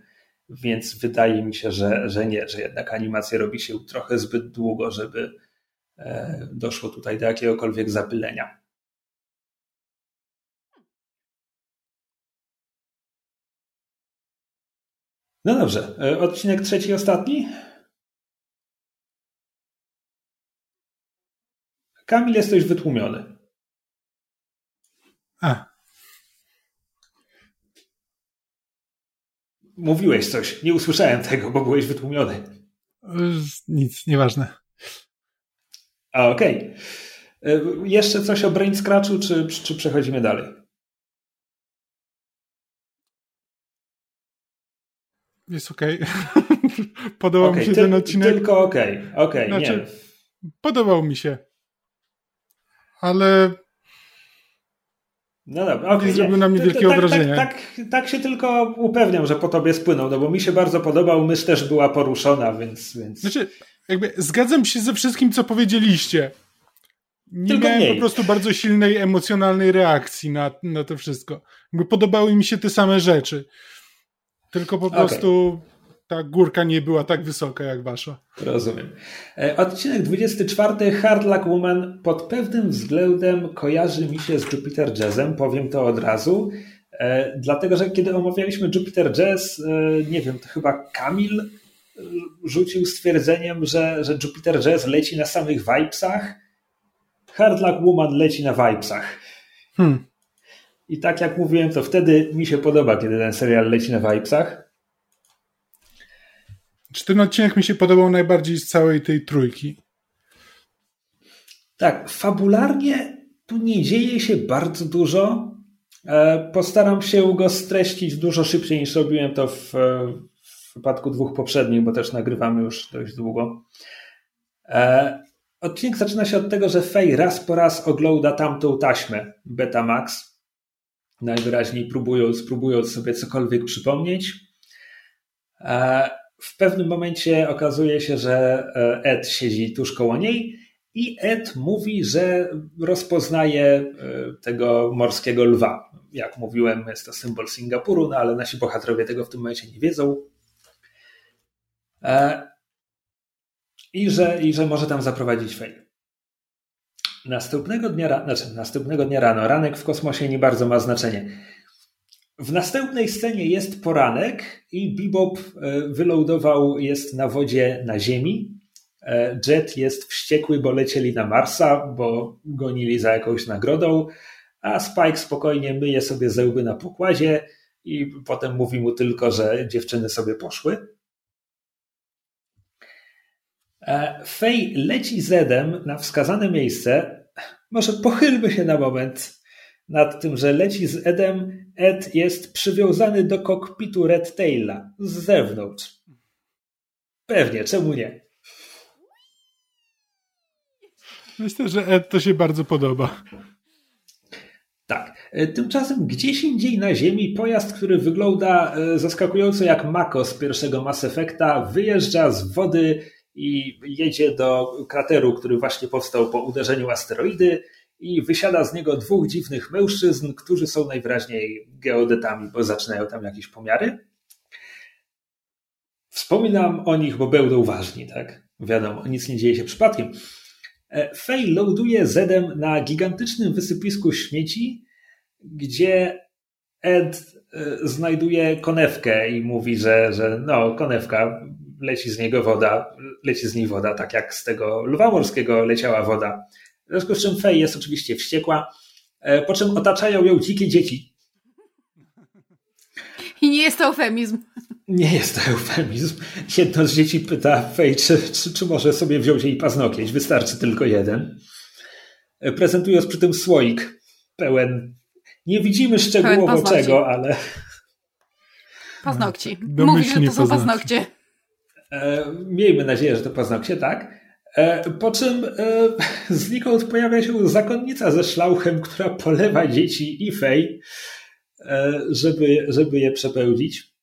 więc wydaje mi się, że, że nie, że jednak animacja robi się trochę zbyt długo, żeby e, doszło tutaj do jakiegokolwiek zapylenia. No dobrze, e, odcinek trzeci, ostatni. Kamil, jesteś wytłumiony. A. Mówiłeś coś, nie usłyszałem tego, bo byłeś wytłumiony. Nic, nieważne. A okej. Okay. E, jeszcze coś o Brain Scratchu, czy, czy przechodzimy dalej? Jest okej. Okay. Podobał okay, mi się ty, ten odcinek. Tylko okej, okay. okej, okay, znaczy, nie. Podobał mi się. Ale no dobra, okay, nie zrobił na mnie wielkiego tak, wrażenia. Tak, tak, tak, się tylko upewniam, że po tobie spłynął, no bo mi się bardzo podobał, mysz też była poruszona, więc... więc... Znaczy, jakby zgadzam się ze wszystkim, co powiedzieliście. Nie tylko miałem mniej. po prostu bardzo silnej emocjonalnej reakcji na, na to wszystko. Jakby podobały mi się te same rzeczy. Tylko po prostu okay. Ta górka nie była tak wysoka jak wasza. Rozumiem. E, odcinek 24. Hard Luck Woman pod pewnym względem kojarzy mi się z Jupiter Jazzem, powiem to od razu. E, dlatego, że kiedy omawialiśmy Jupiter Jazz, e, nie wiem, to chyba Kamil rzucił stwierdzeniem, że, że Jupiter Jazz leci na samych vibesach. Hard Luck Woman leci na vibesach. Hmm. I tak jak mówiłem, to wtedy mi się podoba, kiedy ten serial leci na vibesach. Czy ten odcinek mi się podobał najbardziej z całej tej trójki? Tak, fabularnie tu nie dzieje się bardzo dużo. E, postaram się go streścić dużo szybciej niż robiłem to w, w przypadku dwóch poprzednich, bo też nagrywamy już dość długo. E, odcinek zaczyna się od tego, że Faye raz po raz ogląda tamtą taśmę Betamax najwyraźniej próbując, próbując sobie cokolwiek przypomnieć. E, w pewnym momencie okazuje się, że Ed siedzi tuż koło niej i Ed mówi, że rozpoznaje tego morskiego lwa. Jak mówiłem, jest to symbol Singapuru, no ale nasi bohaterowie tego w tym momencie nie wiedzą. I że, i że może tam zaprowadzić fail. Następnego dnia, znaczy następnego dnia rano, ranek w kosmosie nie bardzo ma znaczenie. W następnej scenie jest poranek i Bebop e, wylądował, jest na wodzie na Ziemi. E, Jet jest wściekły, bo lecieli na Marsa, bo gonili za jakąś nagrodą, a Spike spokojnie myje sobie zęby na pokładzie i potem mówi mu tylko, że dziewczyny sobie poszły. E, Fej leci Zedem na wskazane miejsce. Może pochylmy się na moment nad tym, że leci z Edem. Ed jest przywiązany do kokpitu Red Taila z zewnątrz. Pewnie, czemu nie? Myślę, że Ed to się bardzo podoba. Tak. E, tymczasem gdzieś indziej na Ziemi pojazd, który wygląda e, zaskakująco jak Mako z pierwszego Mass Effecta, wyjeżdża z wody i jedzie do krateru, który właśnie powstał po uderzeniu asteroidy i wysiada z niego dwóch dziwnych mężczyzn, którzy są najwyraźniej geodetami, bo zaczynają tam jakieś pomiary. Wspominam o nich, bo będą ważni, tak? Wiadomo, nic nie dzieje się przypadkiem. E, Fej ląduje Zedem na gigantycznym wysypisku śmieci, gdzie Ed e, znajduje konewkę i mówi, że, że no, konewka, leci z niego woda, leci z niej woda, tak jak z tego lwa morskiego leciała woda. W związku z czym Fej jest oczywiście wściekła, e, po czym otaczają ją dzikie dzieci. I nie jest to eufemizm. Nie jest to eufemizm. Jedno z dzieci pyta Fej, czy, czy, czy może sobie wziąć jej paznokieć. Wystarczy tylko jeden. E, prezentując przy tym słoik pełen. Nie widzimy szczegółowo czego, ale. Paznokci. Mówi, że to są paznokcie. E, miejmy nadzieję, że to paznokcie, tak? E, po czym e, znikąd pojawia się zakonnica ze szlauchem, która polewa dzieci i fej, żeby, żeby je przepełdzić.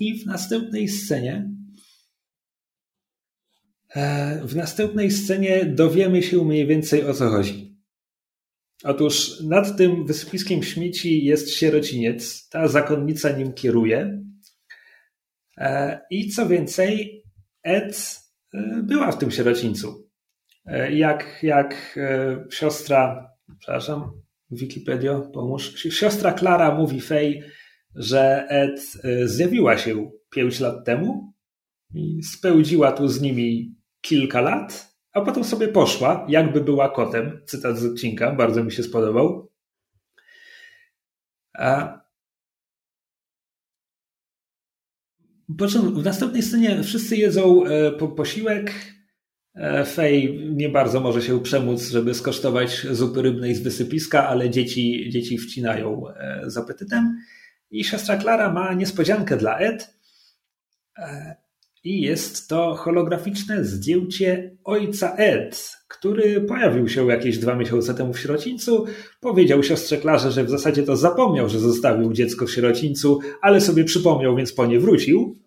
I w następnej scenie w następnej scenie dowiemy się mniej więcej o co chodzi. Otóż nad tym wysypiskiem śmieci jest sierociniec. Ta zakonnica nim kieruje. E, I co więcej, Ed e, była w tym sierocińcu. E, jak, jak siostra, przepraszam, Wikipedia, pomóż. Siostra Klara mówi Fej, że Ed zjawiła się pięć lat temu i spełdziła tu z nimi kilka lat, a potem sobie poszła, jakby była kotem. Cytat z odcinka, bardzo mi się spodobał. Po czym w następnej scenie wszyscy jedzą e, po posiłek. E, Fej nie bardzo może się przemóc, żeby skosztować zupy rybnej z wysypiska, ale dzieci, dzieci wcinają e, z apetytem. I siostra Klara ma niespodziankę dla Ed. I jest to holograficzne zdjęcie ojca Ed, który pojawił się jakieś dwa miesiące temu w sierocińcu. Powiedział siostrze Klarze, że w zasadzie to zapomniał, że zostawił dziecko w sierocińcu, ale sobie przypomniał, więc po nie wrócił.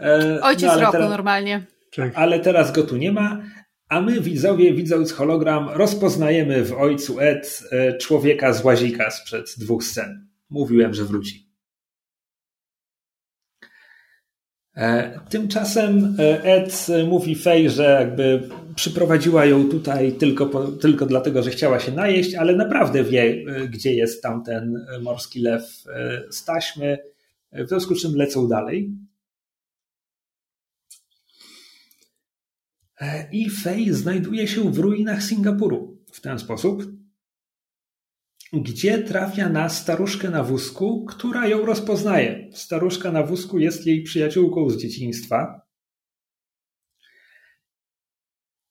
E, Ojciec no, roku teraz, normalnie. Tak. Ale teraz go tu nie ma. A my, widzowie, widząc hologram, rozpoznajemy w ojcu Ed e, człowieka z łazika sprzed dwóch scen. Mówiłem, że wróci. E, tymczasem Ed mówi Fej, że jakby przyprowadziła ją tutaj tylko, po, tylko dlatego, że chciała się najeść, ale naprawdę wie, gdzie jest tamten morski lew z taśmy, w związku z czym lecą dalej. I Fej znajduje się w ruinach Singapuru w ten sposób, gdzie trafia na staruszkę na wózku, która ją rozpoznaje. Staruszka na wózku jest jej przyjaciółką z dzieciństwa.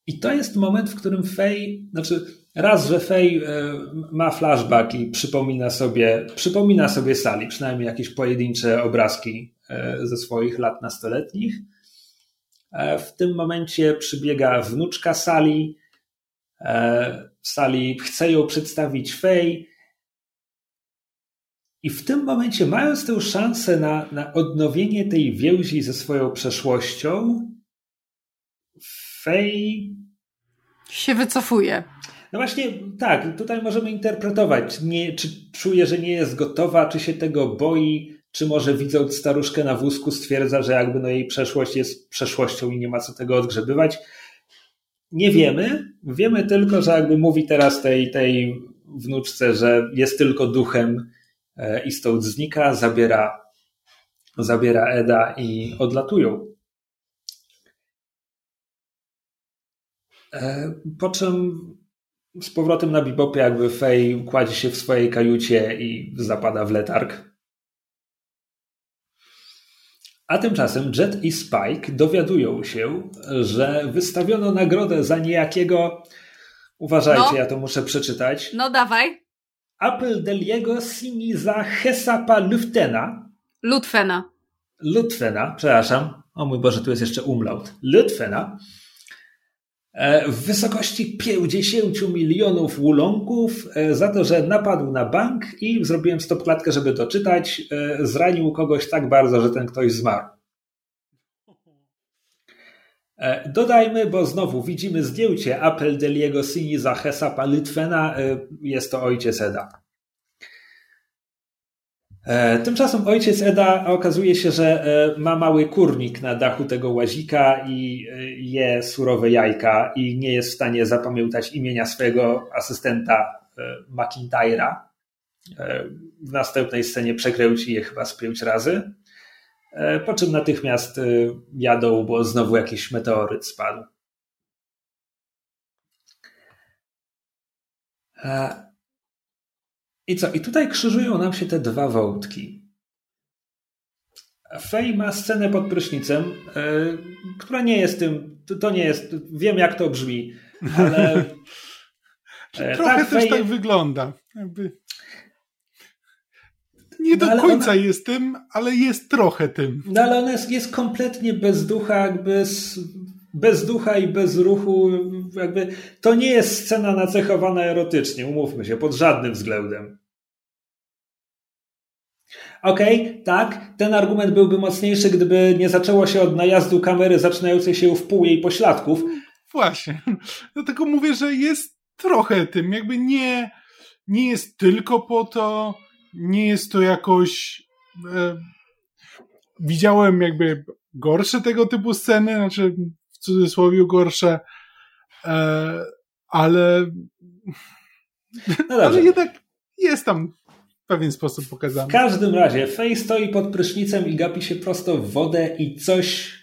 I to jest moment, w którym Fej, znaczy raz, że Fej e, ma flashback i przypomina sobie, przypomina sobie Sali, przynajmniej jakieś pojedyncze obrazki e, ze swoich lat nastoletnich. E, w tym momencie przybiega wnuczka Sali, Sali chce ją przedstawić Fej. I w tym momencie, mając tę szansę na, na odnowienie tej więzi ze swoją przeszłością, Fej się wycofuje. No właśnie, tak, tutaj możemy interpretować, nie, czy czuje, że nie jest gotowa, czy się tego boi, czy może widząc staruszkę na wózku stwierdza, że jakby no jej przeszłość jest przeszłością i nie ma co tego odgrzebywać. Nie wiemy. Wiemy tylko, że jakby mówi teraz tej, tej wnuczce, że jest tylko duchem e, i stąd znika, zabiera, zabiera Eda i odlatują. E, po czym z powrotem na bibopie jakby Fej kładzie się w swojej kajucie i zapada w letarg. A tymczasem Jet i Spike dowiadują się, że wystawiono nagrodę za niejakiego. Uważajcie, no. ja to muszę przeczytać. No dawaj. Apel deliego siniza Hesapa Luftena. Lutfena. Lutfena, przepraszam. O mój Boże, tu jest jeszcze umlaut. Lutfena w wysokości 50 milionów łulonków e, za to, że napadł na bank i zrobiłem stopklatkę, żeby doczytać, e, zranił kogoś tak bardzo, że ten ktoś zmarł. Dodajmy, bo znowu widzimy zdjęcie Apel Deliego Siniza Hesapa Litwena, jest to ojciec Eda. E, tymczasem ojciec Eda okazuje się, że e, ma mały kurnik na dachu tego łazika i e, je surowe jajka i nie jest w stanie zapamiętać imienia swojego asystenta McIntyre'a. W następnej scenie przekręci je chyba z pięć razy. Po czym natychmiast jadą, bo znowu jakiś meteoryt spadł. I co? I tutaj krzyżują nam się te dwa wątki. Fej ma scenę pod prysznicem, yy, która nie jest tym, to nie jest, wiem jak to brzmi, ale... Trochę tak, też Fej... tak wygląda. Jakby... Nie do no, końca ona... jest tym, ale jest trochę tym. No ale ona jest, jest kompletnie bez ducha, jakby z, bez ducha i bez ruchu, jakby to nie jest scena nacechowana erotycznie, umówmy się, pod żadnym względem. Okej, okay, tak, ten argument byłby mocniejszy, gdyby nie zaczęło się od najazdu kamery zaczynającej się w pół jej pośladków. Właśnie. Dlatego mówię, że jest trochę tym, jakby nie, nie jest tylko po to, nie jest to jakoś. E, widziałem jakby gorsze tego typu sceny, znaczy w cudzysłowie gorsze, e, ale, no ale jednak jest tam w pewien sposób pokazane. W każdym razie Faye stoi pod prysznicem i gapi się prosto w wodę i coś,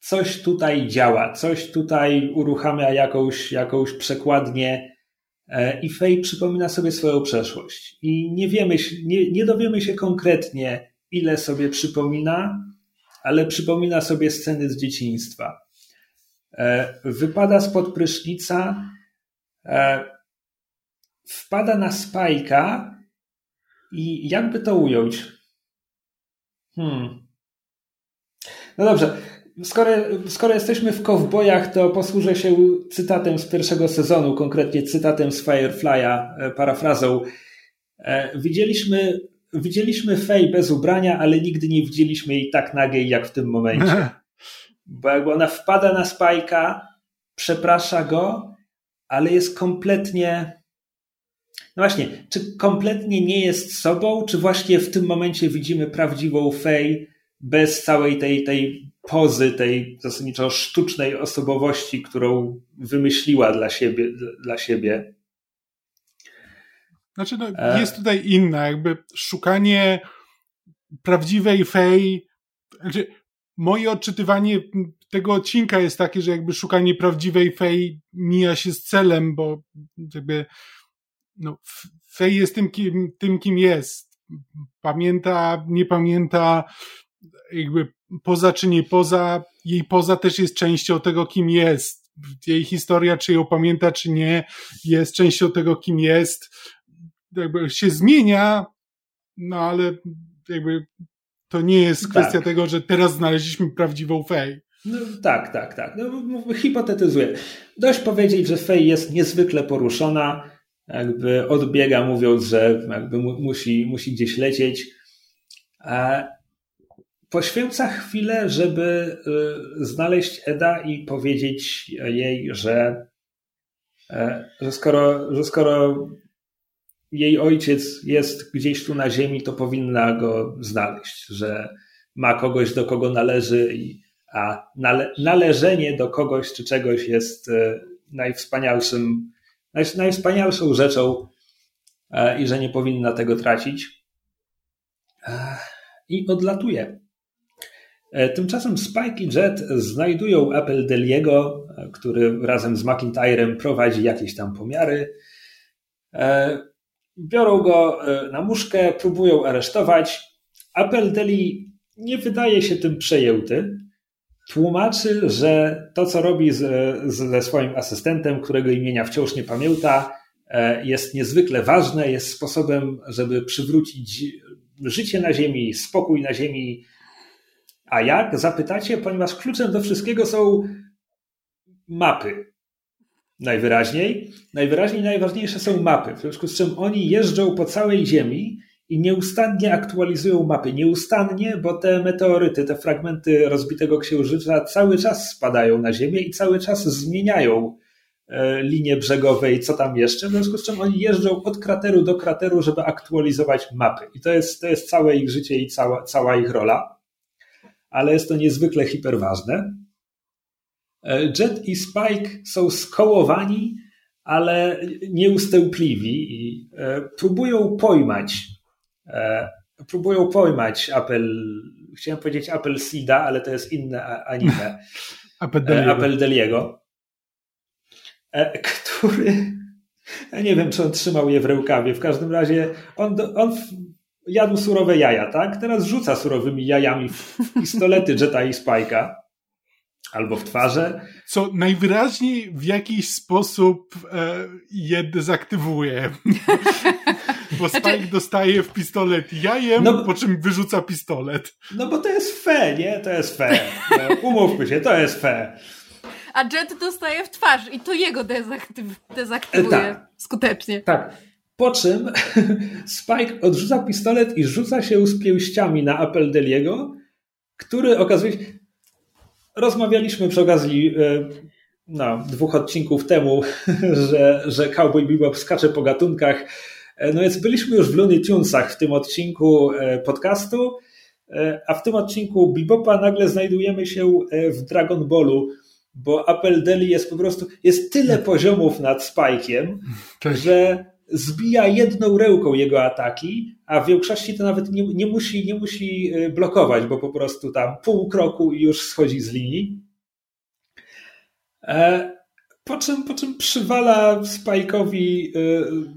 coś tutaj działa, coś tutaj uruchamia jakąś, jakąś przekładnię e, i Faye przypomina sobie swoją przeszłość. I nie wiemy, nie, nie dowiemy się konkretnie, ile sobie przypomina, ale przypomina sobie sceny z dzieciństwa. E, wypada spod prysznica, e, wpada na spajka i jakby to ująć? Hmm. No dobrze. Skoro, skoro jesteśmy w kowbojach, to posłużę się cytatem z pierwszego sezonu, konkretnie cytatem z Firefly'a, e, parafrazą. Widzieliśmy, widzieliśmy Fej bez ubrania, ale nigdy nie widzieliśmy jej tak nagiej jak w tym momencie. Bo jakby ona wpada na Spajka, przeprasza go, ale jest kompletnie. No właśnie, czy kompletnie nie jest sobą, czy właśnie w tym momencie widzimy prawdziwą Fej bez całej tej, tej pozy, tej zasadniczo sztucznej osobowości, którą wymyśliła dla siebie. Dla siebie. Znaczy, no, e. jest tutaj inna, jakby szukanie prawdziwej Fej. Znaczy, moje odczytywanie tego odcinka jest takie, że jakby szukanie prawdziwej Fej mija się z celem, bo jakby no, Fej jest tym kim, tym, kim jest. Pamięta, nie pamięta, jakby poza czy nie poza, jej poza też jest częścią tego, kim jest. Jej historia, czy ją pamięta, czy nie, jest częścią tego, kim jest. Jakby się zmienia, no ale jakby to nie jest kwestia tak. tego, że teraz znaleźliśmy prawdziwą Fej. No, tak, tak, tak. No, hipotetyzuję. Dość powiedzieć, że Fej jest niezwykle poruszona. jakby odbiega, mówiąc, że jakby musi, musi gdzieś lecieć. Poświęca chwilę, żeby y, znaleźć Eda i powiedzieć jej, że, e, że, skoro, że skoro jej ojciec jest gdzieś tu na ziemi, to powinna go znaleźć, że ma kogoś, do kogo należy, a nale, należenie do kogoś czy czegoś jest e, najwspanialszym, naj, najwspanialszą rzeczą e, i że nie powinna tego tracić. I odlatuje. E, tymczasem Spike i Jet znajdują Apple Deliego, e, który razem z McIntyrem prowadzi jakieś tam pomiary. E, biorą go na muszkę, próbują aresztować. Apple Deli nie wydaje się tym przejęty. Tłumaczy, że to, co robi z, ze swoim asystentem, którego imienia wciąż nie pamięta, jest niezwykle ważne, jest sposobem, żeby przywrócić życie na Ziemi, spokój na Ziemi, a jak? Zapytacie, ponieważ kluczem do wszystkiego są mapy. Najwyraźniej. Najwyraźniej najważniejsze są mapy, w związku z czym oni jeżdżą po całej Ziemi i nieustannie aktualizują mapy. Nieustannie, bo te meteoryty, te fragmenty rozbitego księżyca cały czas spadają na Ziemię i cały czas zmieniają e, linie brzegowe i co tam jeszcze, w związku z czym oni jeżdżą od krateru do krateru, żeby aktualizować mapy. I to jest, to jest całe ich życie i cała, cała ich rola ale jest to niezwykle hiperważne. E, Jet i Spike są skołowani, ale nieustępliwi i e, próbują pojmać e, próbują pojmać Apple, chciałem powiedzieć Apple Seeda, ale to jest inne anime. Apple Deliego. który ja nie wiem, czy on trzymał je w rękawie. W każdym razie on, on jadł surowe jaja, tak? Teraz rzuca surowymi jajami w pistolety Jetta i Spike'a. Albo w twarze. Co najwyraźniej w jakiś sposób e, je dezaktywuje. bo Spike znaczy... dostaje w pistolet jajem, no, po czym wyrzuca pistolet. No bo to jest fe, nie? To jest fe. No, umówmy się, to jest fe. A Jet dostaje w twarz i to jego dezaktyw dezaktywuje e, tak. skutecznie. Tak. Po czym Spike odrzuca pistolet i rzuca się z pięściami na apel Deliego, który okazuje się... Rozmawialiśmy przy okazji no, dwóch odcinków temu, że, że Cowboy Bebop skacze po gatunkach. E, no więc byliśmy już w Looney Tunesach w tym odcinku e, podcastu, a w tym odcinku Bebopa nagle znajdujemy się w Dragon Ballu, bo Apple Deli jest po prostu, jest tyle poziomów nad Spike'iem, że zbija jedną ręką jego ataki, a w większości to nawet nie, nie, musi, nie musi e, blokować, bo po prostu tam pół kroku i już schodzi z linii. E, po czym, po czym przywala Spike'owi e,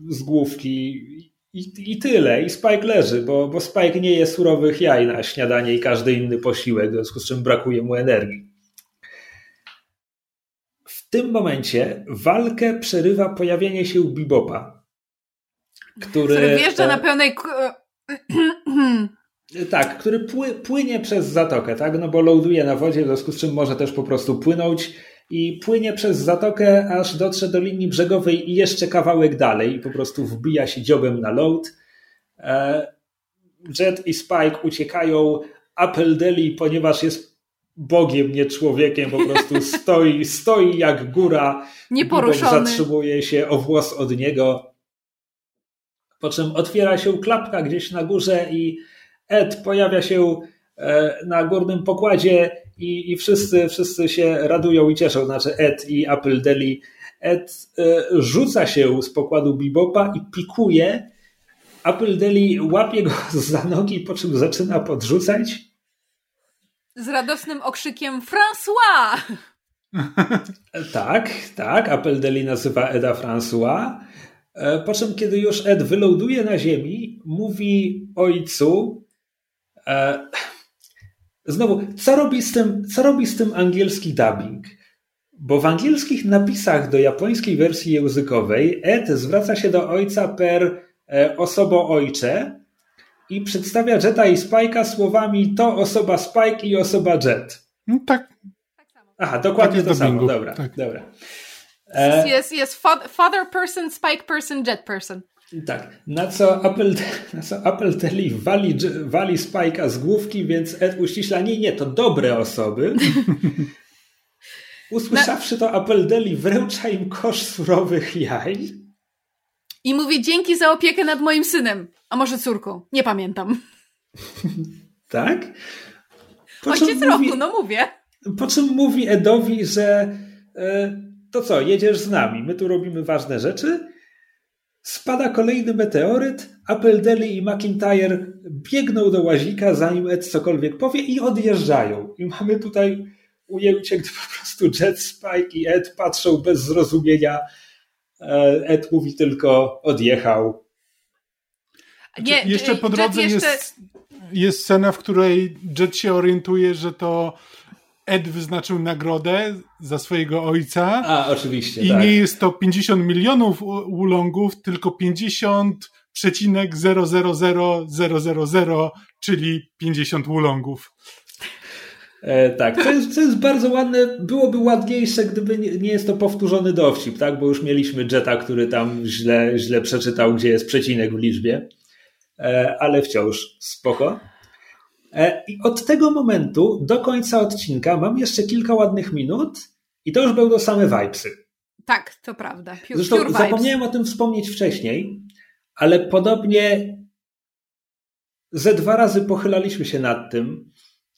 z główki i, i tyle. I Spike leży, bo, bo Spike nie je surowych jaj na śniadanie i każdy inny posiłek, w związku z czym brakuje mu energii. W tym momencie walkę przerywa pojawienie się Bibopa, który... Który wjeżdża na pełnej... Tak, który płynie przez zatokę, tak? No bo loaduje na wodzie, w związku z czym może też po prostu płynąć i płynie przez zatokę, aż dotrze do linii brzegowej i jeszcze kawałek dalej i po prostu wbija się dziobem na load. E, Jet i Spike uciekają. Apple Deli, ponieważ jest Bogiem, nie człowiekiem, po prostu stoi, stoi jak góra. Nieporuszony. Zatrzymuje się o włos od niego po czym otwiera się klapka gdzieś na górze i Ed pojawia się e, na górnym pokładzie i, i wszyscy, wszyscy się radują i cieszą, znaczy Ed i Apple Deli. Ed e, rzuca się z pokładu Bebopa i pikuje. Apple Deli łapie go za nogi, po czym zaczyna podrzucać. Z radosnym okrzykiem François! tak, tak. Apple Deli nazywa Eda François. E, po czym, kiedy już Ed wyląduje na ziemi, mówi ojcu, e, znowu, co robi, z tym, co robi z tym angielski dubbing? Bo w angielskich napisach do japońskiej wersji językowej Ed zwraca się do ojca per e, osobo ojcze i przedstawia Jetta i Spike'a słowami to osoba Spike i osoba Jet. No tak. Aha, dokładnie tak to samo. Dobra, tak. dobra. E... Jest, jest father person, spike person, jet person. Tak, na co Apple, na co Apple TV wali, wali Spike'a z główki, więc Ed uściśla, nie, nie, to dobre osoby. Usłyszawszy to Apple Deli wręcza im kosz surowych jaj. I mówi dzięki za opiekę nad moim synem. A może córką? Nie pamiętam. tak? Po Ojciec mówi, roku, no mówię. Po czym mówi Edowi, że e, to co, jedziesz z nami, my tu robimy ważne rzeczy. Spada kolejny meteoryt, Apple Deli i McIntyre biegną do łazika, zanim Ed cokolwiek powie i odjeżdżają. I mamy tutaj ujęcie, gdy po prostu Jet Spike i Ed patrzą bez zrozumienia. E, Ed mówi tylko odjechał. Nie, jeszcze po drodze jeszcze... Jest, jest scena, w której Jet się orientuje, że to Ed wyznaczył nagrodę za swojego ojca. A, oczywiście. I tak. nie jest to 50 milionów ulongów, tylko 50,000000, czyli 50 ulongów. E, tak, to jest, to jest bardzo ładne. Byłoby ładniejsze, gdyby nie, nie, jest to powtórzony dowcip, tak? Bo już mieliśmy Jetta, który tam źle, źle przeczytał, gdzie jest przecinek w liczbie. E, ale wciąż spoko. E, I od tego momentu do końca odcinka mam jeszcze kilka ładnych minut i to już będą same vibesy. Tak, to prawda. Pure, Zresztą pure zapomniałem o tym wspomnieć wcześniej, ale podobnie ze dwa razy pochylaliśmy się nad tym,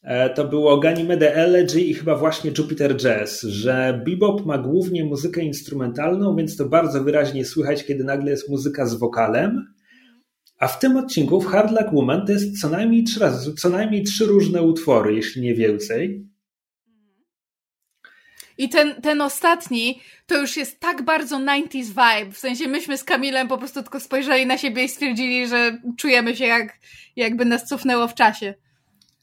E, to było Ganymede Elegy i chyba właśnie Jupiter Jazz, że bebop ma głównie muzykę instrumentalną, więc to bardzo wyraźnie słychać, kiedy nagle jest muzyka z wokalem. A w tym odcinku w Hard Luck Woman to jest co najmniej trzy razy, co najmniej trzy różne utwory, jeśli nie więcej. I ten, ten ostatni to już jest tak bardzo 90s vibe. W sensie myśmy z Kamilem po prostu tylko spojrzeli na siebie i stwierdzili, że czujemy się jak, jakby nas cofnęło w czasie.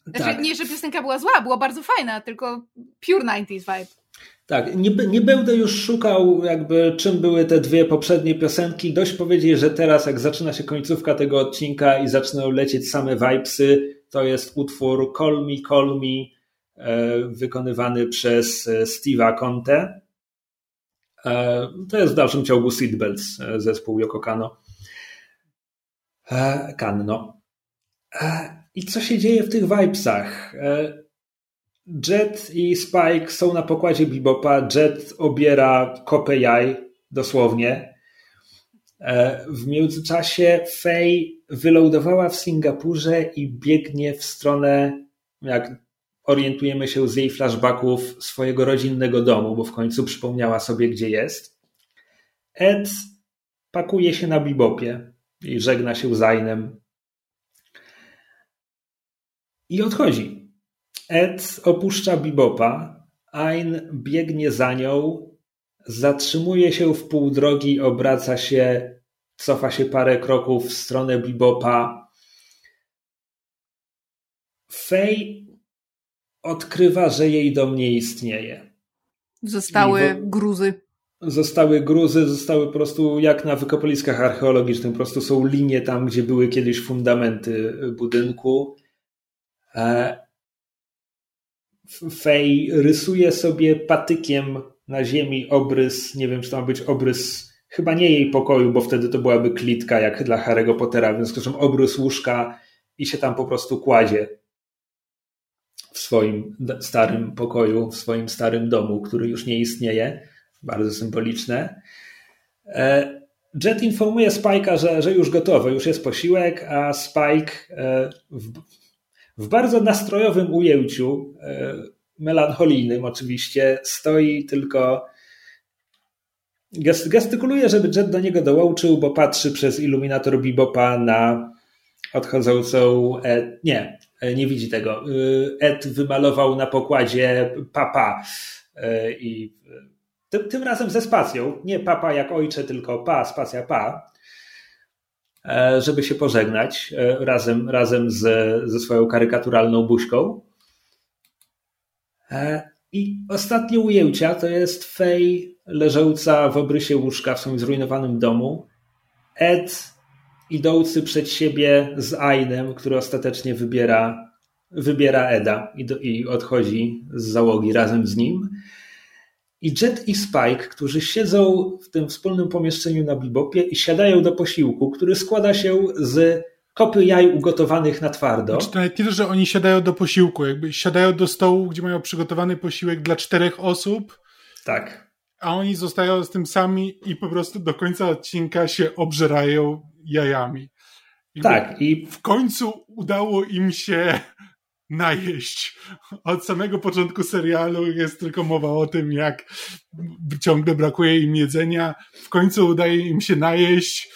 Znaczy, tak. nie, że piosenka była zła, była bardzo fajna, tylko pure 90s vibe. Tak, nie, nie będę już szukał jakby czym były te dwie poprzednie piosenki. Dość powiedzieć, że teraz jak zaczyna się końcówka tego odcinka i zaczynają lecieć same vibesy, to jest utwór Call Me, Call Me e, wykonywany przez e, Steve'a Conte. E, to jest w dalszym ciągu Seatbelts, zespół Yoko Kano. Kanno. I co się dzieje w tych vibesach? Jet i Spike są na pokładzie Bebopa. Jet obiera kopę jaj, dosłownie. E, w międzyczasie Faye wylądowała w Singapurze i biegnie w stronę, jak orientujemy się z jej flashbacków, swojego rodzinnego domu, bo w końcu przypomniała sobie, gdzie jest. Ed pakuje się na Bebopie i żegna się z Ainem i odchodzi. Ed opuszcza Bibopa, Ain biegnie za nią, zatrzymuje się w pół drogi, obraca się, cofa się parę kroków w stronę Bibopa. Fej odkrywa, że jej dom nie istnieje. Zostały gruzy. Zostały gruzy, zostały po prostu jak na wykopaliskach archeologicznych, po prostu są linie tam, gdzie były kiedyś fundamenty budynku. E, Fej rysuje sobie patykiem na ziemi obrys, nie wiem czy to ma być obrys, chyba nie jej pokoju, bo wtedy to byłaby klitka jak dla Harry'ego Pottera, w związku z czym obrys łóżka i się tam po prostu kładzie w swoim starym pokoju, w swoim starym domu, który już nie istnieje. Bardzo symboliczne. E, Jet informuje Spike'a, że, że już gotowe, już jest posiłek, a Spike e, w, w bardzo nastrojowym ujęciu, e, melancholijnym oczywiście, stoi tylko gestykuluje, żeby Jet do niego dołączył, bo patrzy przez iluminator Bebopa na odchodzącą Ed. Nie, e, nie widzi tego. E, Ed wymalował na pokładzie papa i tym, tym razem ze spacją. Nie papa jak ojcze, tylko pa, spacja pa. E, żeby się pożegnać e, razem, razem z, ze swoją karykaturalną buźką. E, I ostatnie ujęcia to jest Fej leżąca w obrysie łóżka w swoim zrujnowanym domu. Ed idący przed siebie z Ainem, który ostatecznie wybiera, wybiera Eda i, do, i odchodzi z załogi razem z nim. I Jet i Spike, którzy siedzą w tym wspólnym pomieszczeniu na Bebopie i siadają do posiłku, który składa się z kopy jaj ugotowanych na twardo. Znaczy, nawet nie to, że oni siadają do posiłku, jakby siadają do stołu, gdzie mają przygotowany posiłek dla czterech osób. Tak. A oni zostają z tym sami i po prostu do końca odcinka się obżerają jajami. Jakby tak. I w końcu udało im się najeść. Od samego początku serialu jest tylko mowa o tym, jak ciągle brakuje im jedzenia. W końcu udaje im się najeść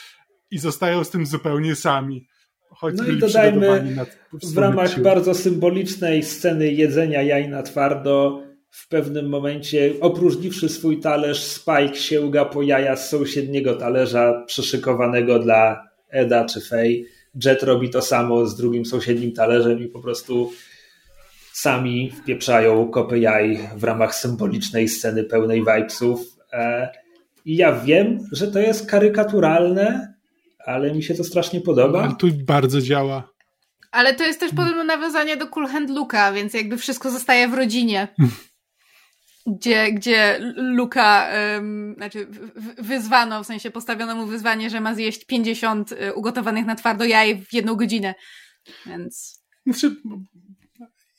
i zostają z tym zupełnie sami. Choć no i dodajmy, w ramach bardzo symbolicznej sceny jedzenia jaj na twardo, w pewnym momencie, opróżniwszy swój talerz, Spike sięga po jaja z sąsiedniego talerza przyszykowanego dla Eda czy Faye. Jet robi to samo z drugim sąsiednim talerzem i po prostu sami wpieprzają kopy jaj w ramach symbolicznej sceny pełnej vibesów. E, I ja wiem, że to jest karykaturalne, ale mi się to strasznie podoba. Ale tu bardzo działa. Ale to jest też podobne nawiązanie do Cool Hand Luka, więc jakby wszystko zostaje w rodzinie. gdzie, gdzie Luka, um, znaczy wyzwano, w sensie postawiono mu wyzwanie, że ma zjeść 50 y, ugotowanych na twardo jaj w jedną godzinę. Więc. Znaczy,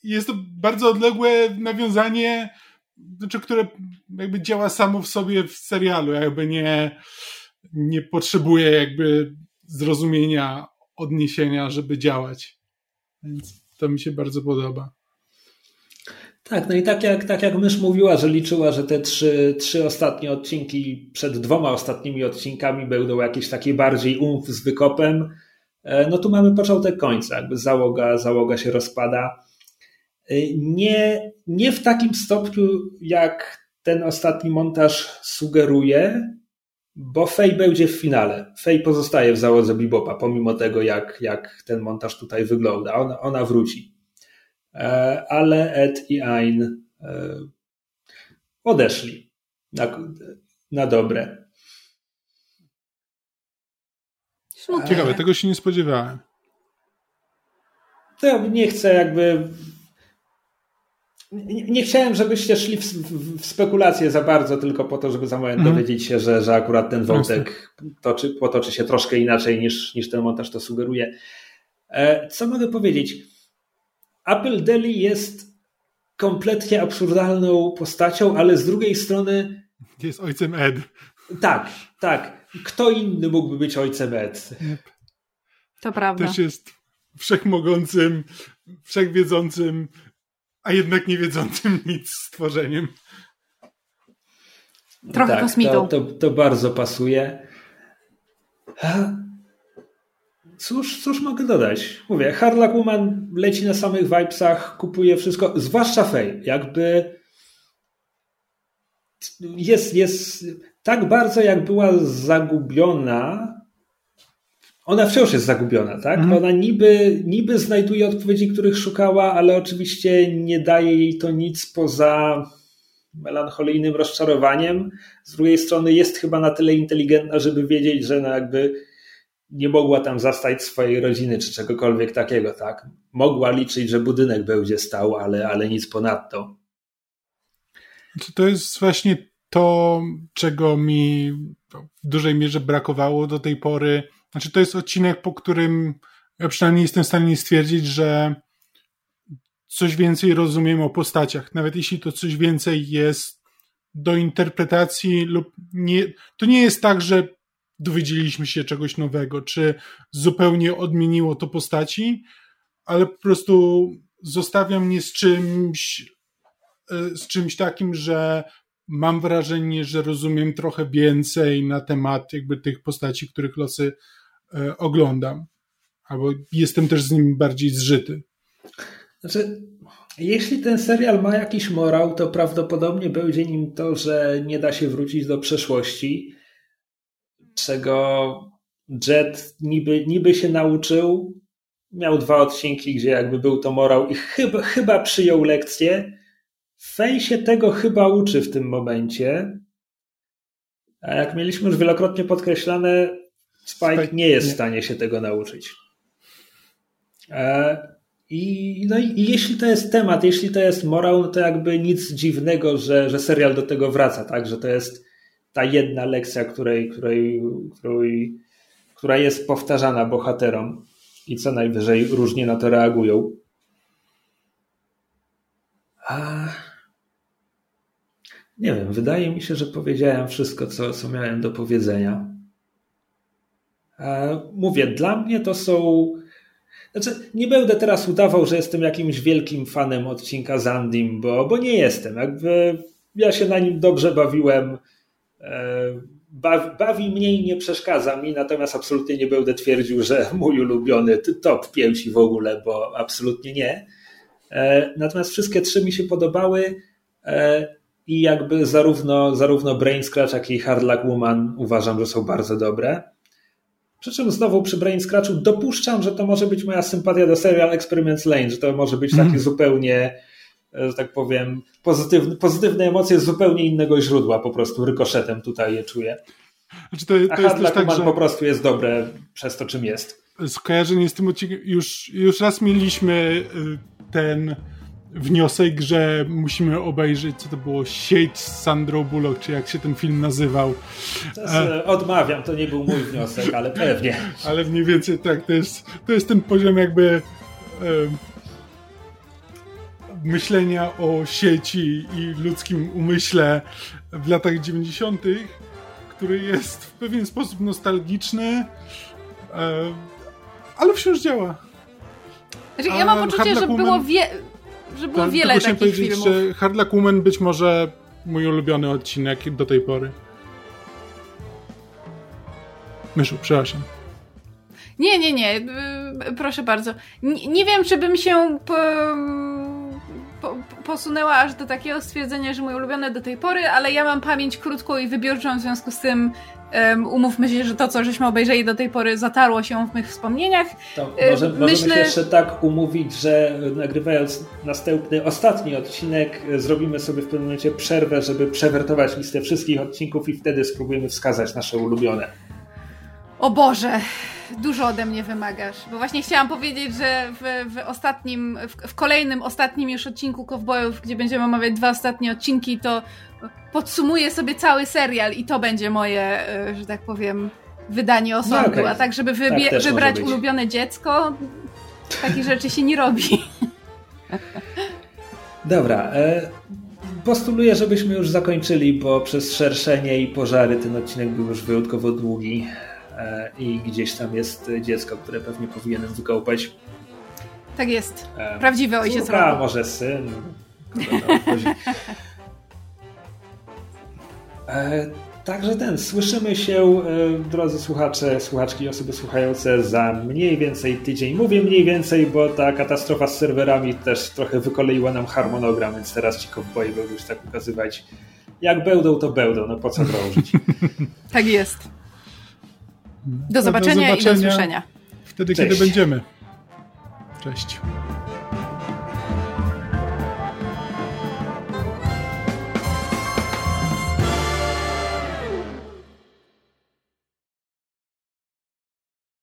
jest to bardzo odległe nawiązanie, znaczy, które jakby działa samo w sobie w serialu, jakby nie, nie potrzebuje jakby zrozumienia, odniesienia, żeby działać. Więc to mi się bardzo podoba. Tak, no i tak jak, tak jak mysz mówiła, że liczyła, że te trzy, trzy ostatnie odcinki przed dwoma ostatnimi odcinkami będą jakieś takie bardziej umf z wykopem, e, no tu mamy początek końca, jakby załoga, załoga się rozpada. E, nie, nie w takim stopniu, jak ten ostatni montaż sugeruje, bo Fej będzie w finale. Fej pozostaje w załodze Bibopa, pomimo tego, jak, jak ten montaż tutaj wygląda. Ona, ona wróci. E, ale Ed i Ain e, odeszli na, na dobre. Ciekawe, tego się nie spodziewałem. To nie chcę jakby. Nie, nie chciałem, żebyście szli w, w, w, spekulacje za bardzo, tylko po to, żeby za moment mm. dowiedzieć się, że, że akurat ten wątek toczy, potoczy się troszkę inaczej niż, niż ten montaż to sugeruje. E, co mogę powiedzieć? Apple Deli jest kompletnie absurdalną postacią, ale z drugiej strony. Jest ojcem Ed. Tak, tak. Kto inny mógłby być ojcem Ed? To prawda. Też jest wszechmogącym, wszechwiedzącym, a jednak niewiedzącym nic stworzeniem. Trochę tak, kosmitą. To, to, to bardzo pasuje. Cóż, cóż mogę dodać? Mówię, Harla Woman leci na samych vibesach, kupuje wszystko, zwłaszcza Faye. Jakby jest, jest tak bardzo, jak była zagubiona. Ona wciąż jest zagubiona, tak? Mm. Ona niby, niby znajduje odpowiedzi, których szukała, ale oczywiście nie daje jej to nic poza melancholijnym rozczarowaniem. Z drugiej strony jest chyba na tyle inteligentna, żeby wiedzieć, że no jakby nie mogła tam zastać swojej rodziny czy czegokolwiek takiego, tak? Mogła liczyć, że budynek będzie stał, ale, ale nic ponadto. To jest właśnie to, czego mi w dużej mierze brakowało do tej pory. Znaczy, to jest odcinek, po którym ja przynajmniej jestem w stanie stwierdzić, że coś więcej rozumiem o postaciach. Nawet jeśli to coś więcej jest do interpretacji lub nie, to nie jest tak, że dowiedzieliśmy się czegoś nowego, czy zupełnie odmieniło to postaci, ale po prostu zostawia mnie z czymś, e, z czymś takim, że mam wrażenie, że rozumiem trochę więcej na temat jakby tych postaci, których losy oglądam. Albo jestem też z nimi bardziej zżyty. Znaczy, jeśli ten serial ma jakiś morał, to prawdopodobnie będzie nim to, że nie da się wrócić do przeszłości czego Jet niby, niby się nauczył. Miał dwa odcinki, gdzie jakby był to morał i chyba, chyba przyjął lekcję. Fej się tego chyba uczy w tym momencie. A jak mieliśmy już wielokrotnie podkreślane, Spike nie jest w stanie się tego nauczyć. E, I, no i, i jeśli to jest temat, jeśli to jest morał, no to jakby nic dziwnego, że, że serial do tego wraca, tak? Że to jest ta jedna lekcja, której, której, której, która jest powtarzana bohaterom i co najwyżej różnie na to reagują. A nie wiem, wydaje mi się, że powiedziałem wszystko, co, co miałem do powiedzenia. A mówię, dla mnie to są. Znaczy, nie będę teraz udawał, że jestem jakimś wielkim fanem odcinka Zandim, bo, bo nie jestem. Jakby ja się na nim dobrze bawiłem. E, bawi, bawi mnie i nie przeszkadza mi, natomiast absolutnie nie będę twierdził, że mój ulubiony top 5 w ogóle, bo absolutnie nie. E, natomiast wszystkie trzy mi się podobały e, i jakby zarówno, zarówno Brain Scratch, jak i Hard Luck Woman uważam, że są bardzo dobre. Przy czym znowu przy Brain Scratchu dopuszczam, że to może być moja sympatia do serial Experiments Lane, że to może być mm. zupełnie, e, że tak powiem, pozytywny, pozytywne emocje z zupełnie innego źródła, po prostu rykoszetem tutaj je czuję. Znaczy to, to A Hard Luck tak, że... po prostu jest dobre przez to, czym jest. Skojarzenie z tym odcinkiem, już, już raz mieliśmy y, ten wniosek, że musimy obejrzeć, co to było, sieć z Sandro Bullock, czy jak się ten film nazywał. E, odmawiam, to nie był mój wniosek, ale pewnie. ale mniej więcej tak, to jest, to jest ten poziom jakby e, myślenia o sieci i ludzkim umyśle w latach 90., który jest w pewien sposób nostalgiczny, e, ale wciąż działa. Znaczy, ja mam poczucie, że było wie że było tak, wiele takich powiedzieć, filmów. Że Hard Luck Woman być może mój ulubiony odcinek do tej pory. Myszu, przepraszam. Nie, nie, nie. Proszę bardzo. Nie, nie wiem, czy bym się po, po, posunęła aż do takiego stwierdzenia, że mój ulubiony do tej pory, ale ja mam pamięć krótką i wybiórczą, w związku z tym umówmy się, że to, co żeśmy obejrzeli do tej pory, zatarło się w mych wspomnieniach. To może, Myślę... Możemy się jeszcze tak umówić, że nagrywając następny, ostatni odcinek, zrobimy sobie w pewnym momencie przerwę, żeby przewertować listę wszystkich odcinków i wtedy spróbujemy wskazać nasze ulubione. O Boże, dużo ode mnie wymagasz, bo właśnie chciałam powiedzieć, że w, w ostatnim, w, w, kolejnym, ostatnim już odcinku Cowboyów, gdzie będziemy omawiać dwa ostatnie odcinki, to podsumuję sobie cały serial i to będzie moje, e, że tak powiem, wydanie osądu. No okay. A tak, żeby wybie- tak wybrać ulubione dziecko, takich rzeczy się nie robi. Dobra. E, postuluję, żebyśmy już zakończyli, bo przez szerszenie i pożary ten odcinek był już wyjątkowo długi e, i gdzieś tam jest dziecko, które pewnie powinienem wykopać. Tak jest. Prawdziwy ojciec. A może syn. E, także ten, słyszymy się, e, drodzy słuchacze, słuchaczki, osoby słuchające za mniej więcej tydzień. Mówię mniej więcej, bo ta katastrofa z serwerami też trochę wykoleiła nam harmonogram, więc teraz ci kowboje będą już tak ukazywać. Jak będą, to będą, no po co drążyć. tak jest. Do zobaczenia, do zobaczenia, i do usłyszenia. Wtedy, Cześć. kiedy będziemy. Cześć.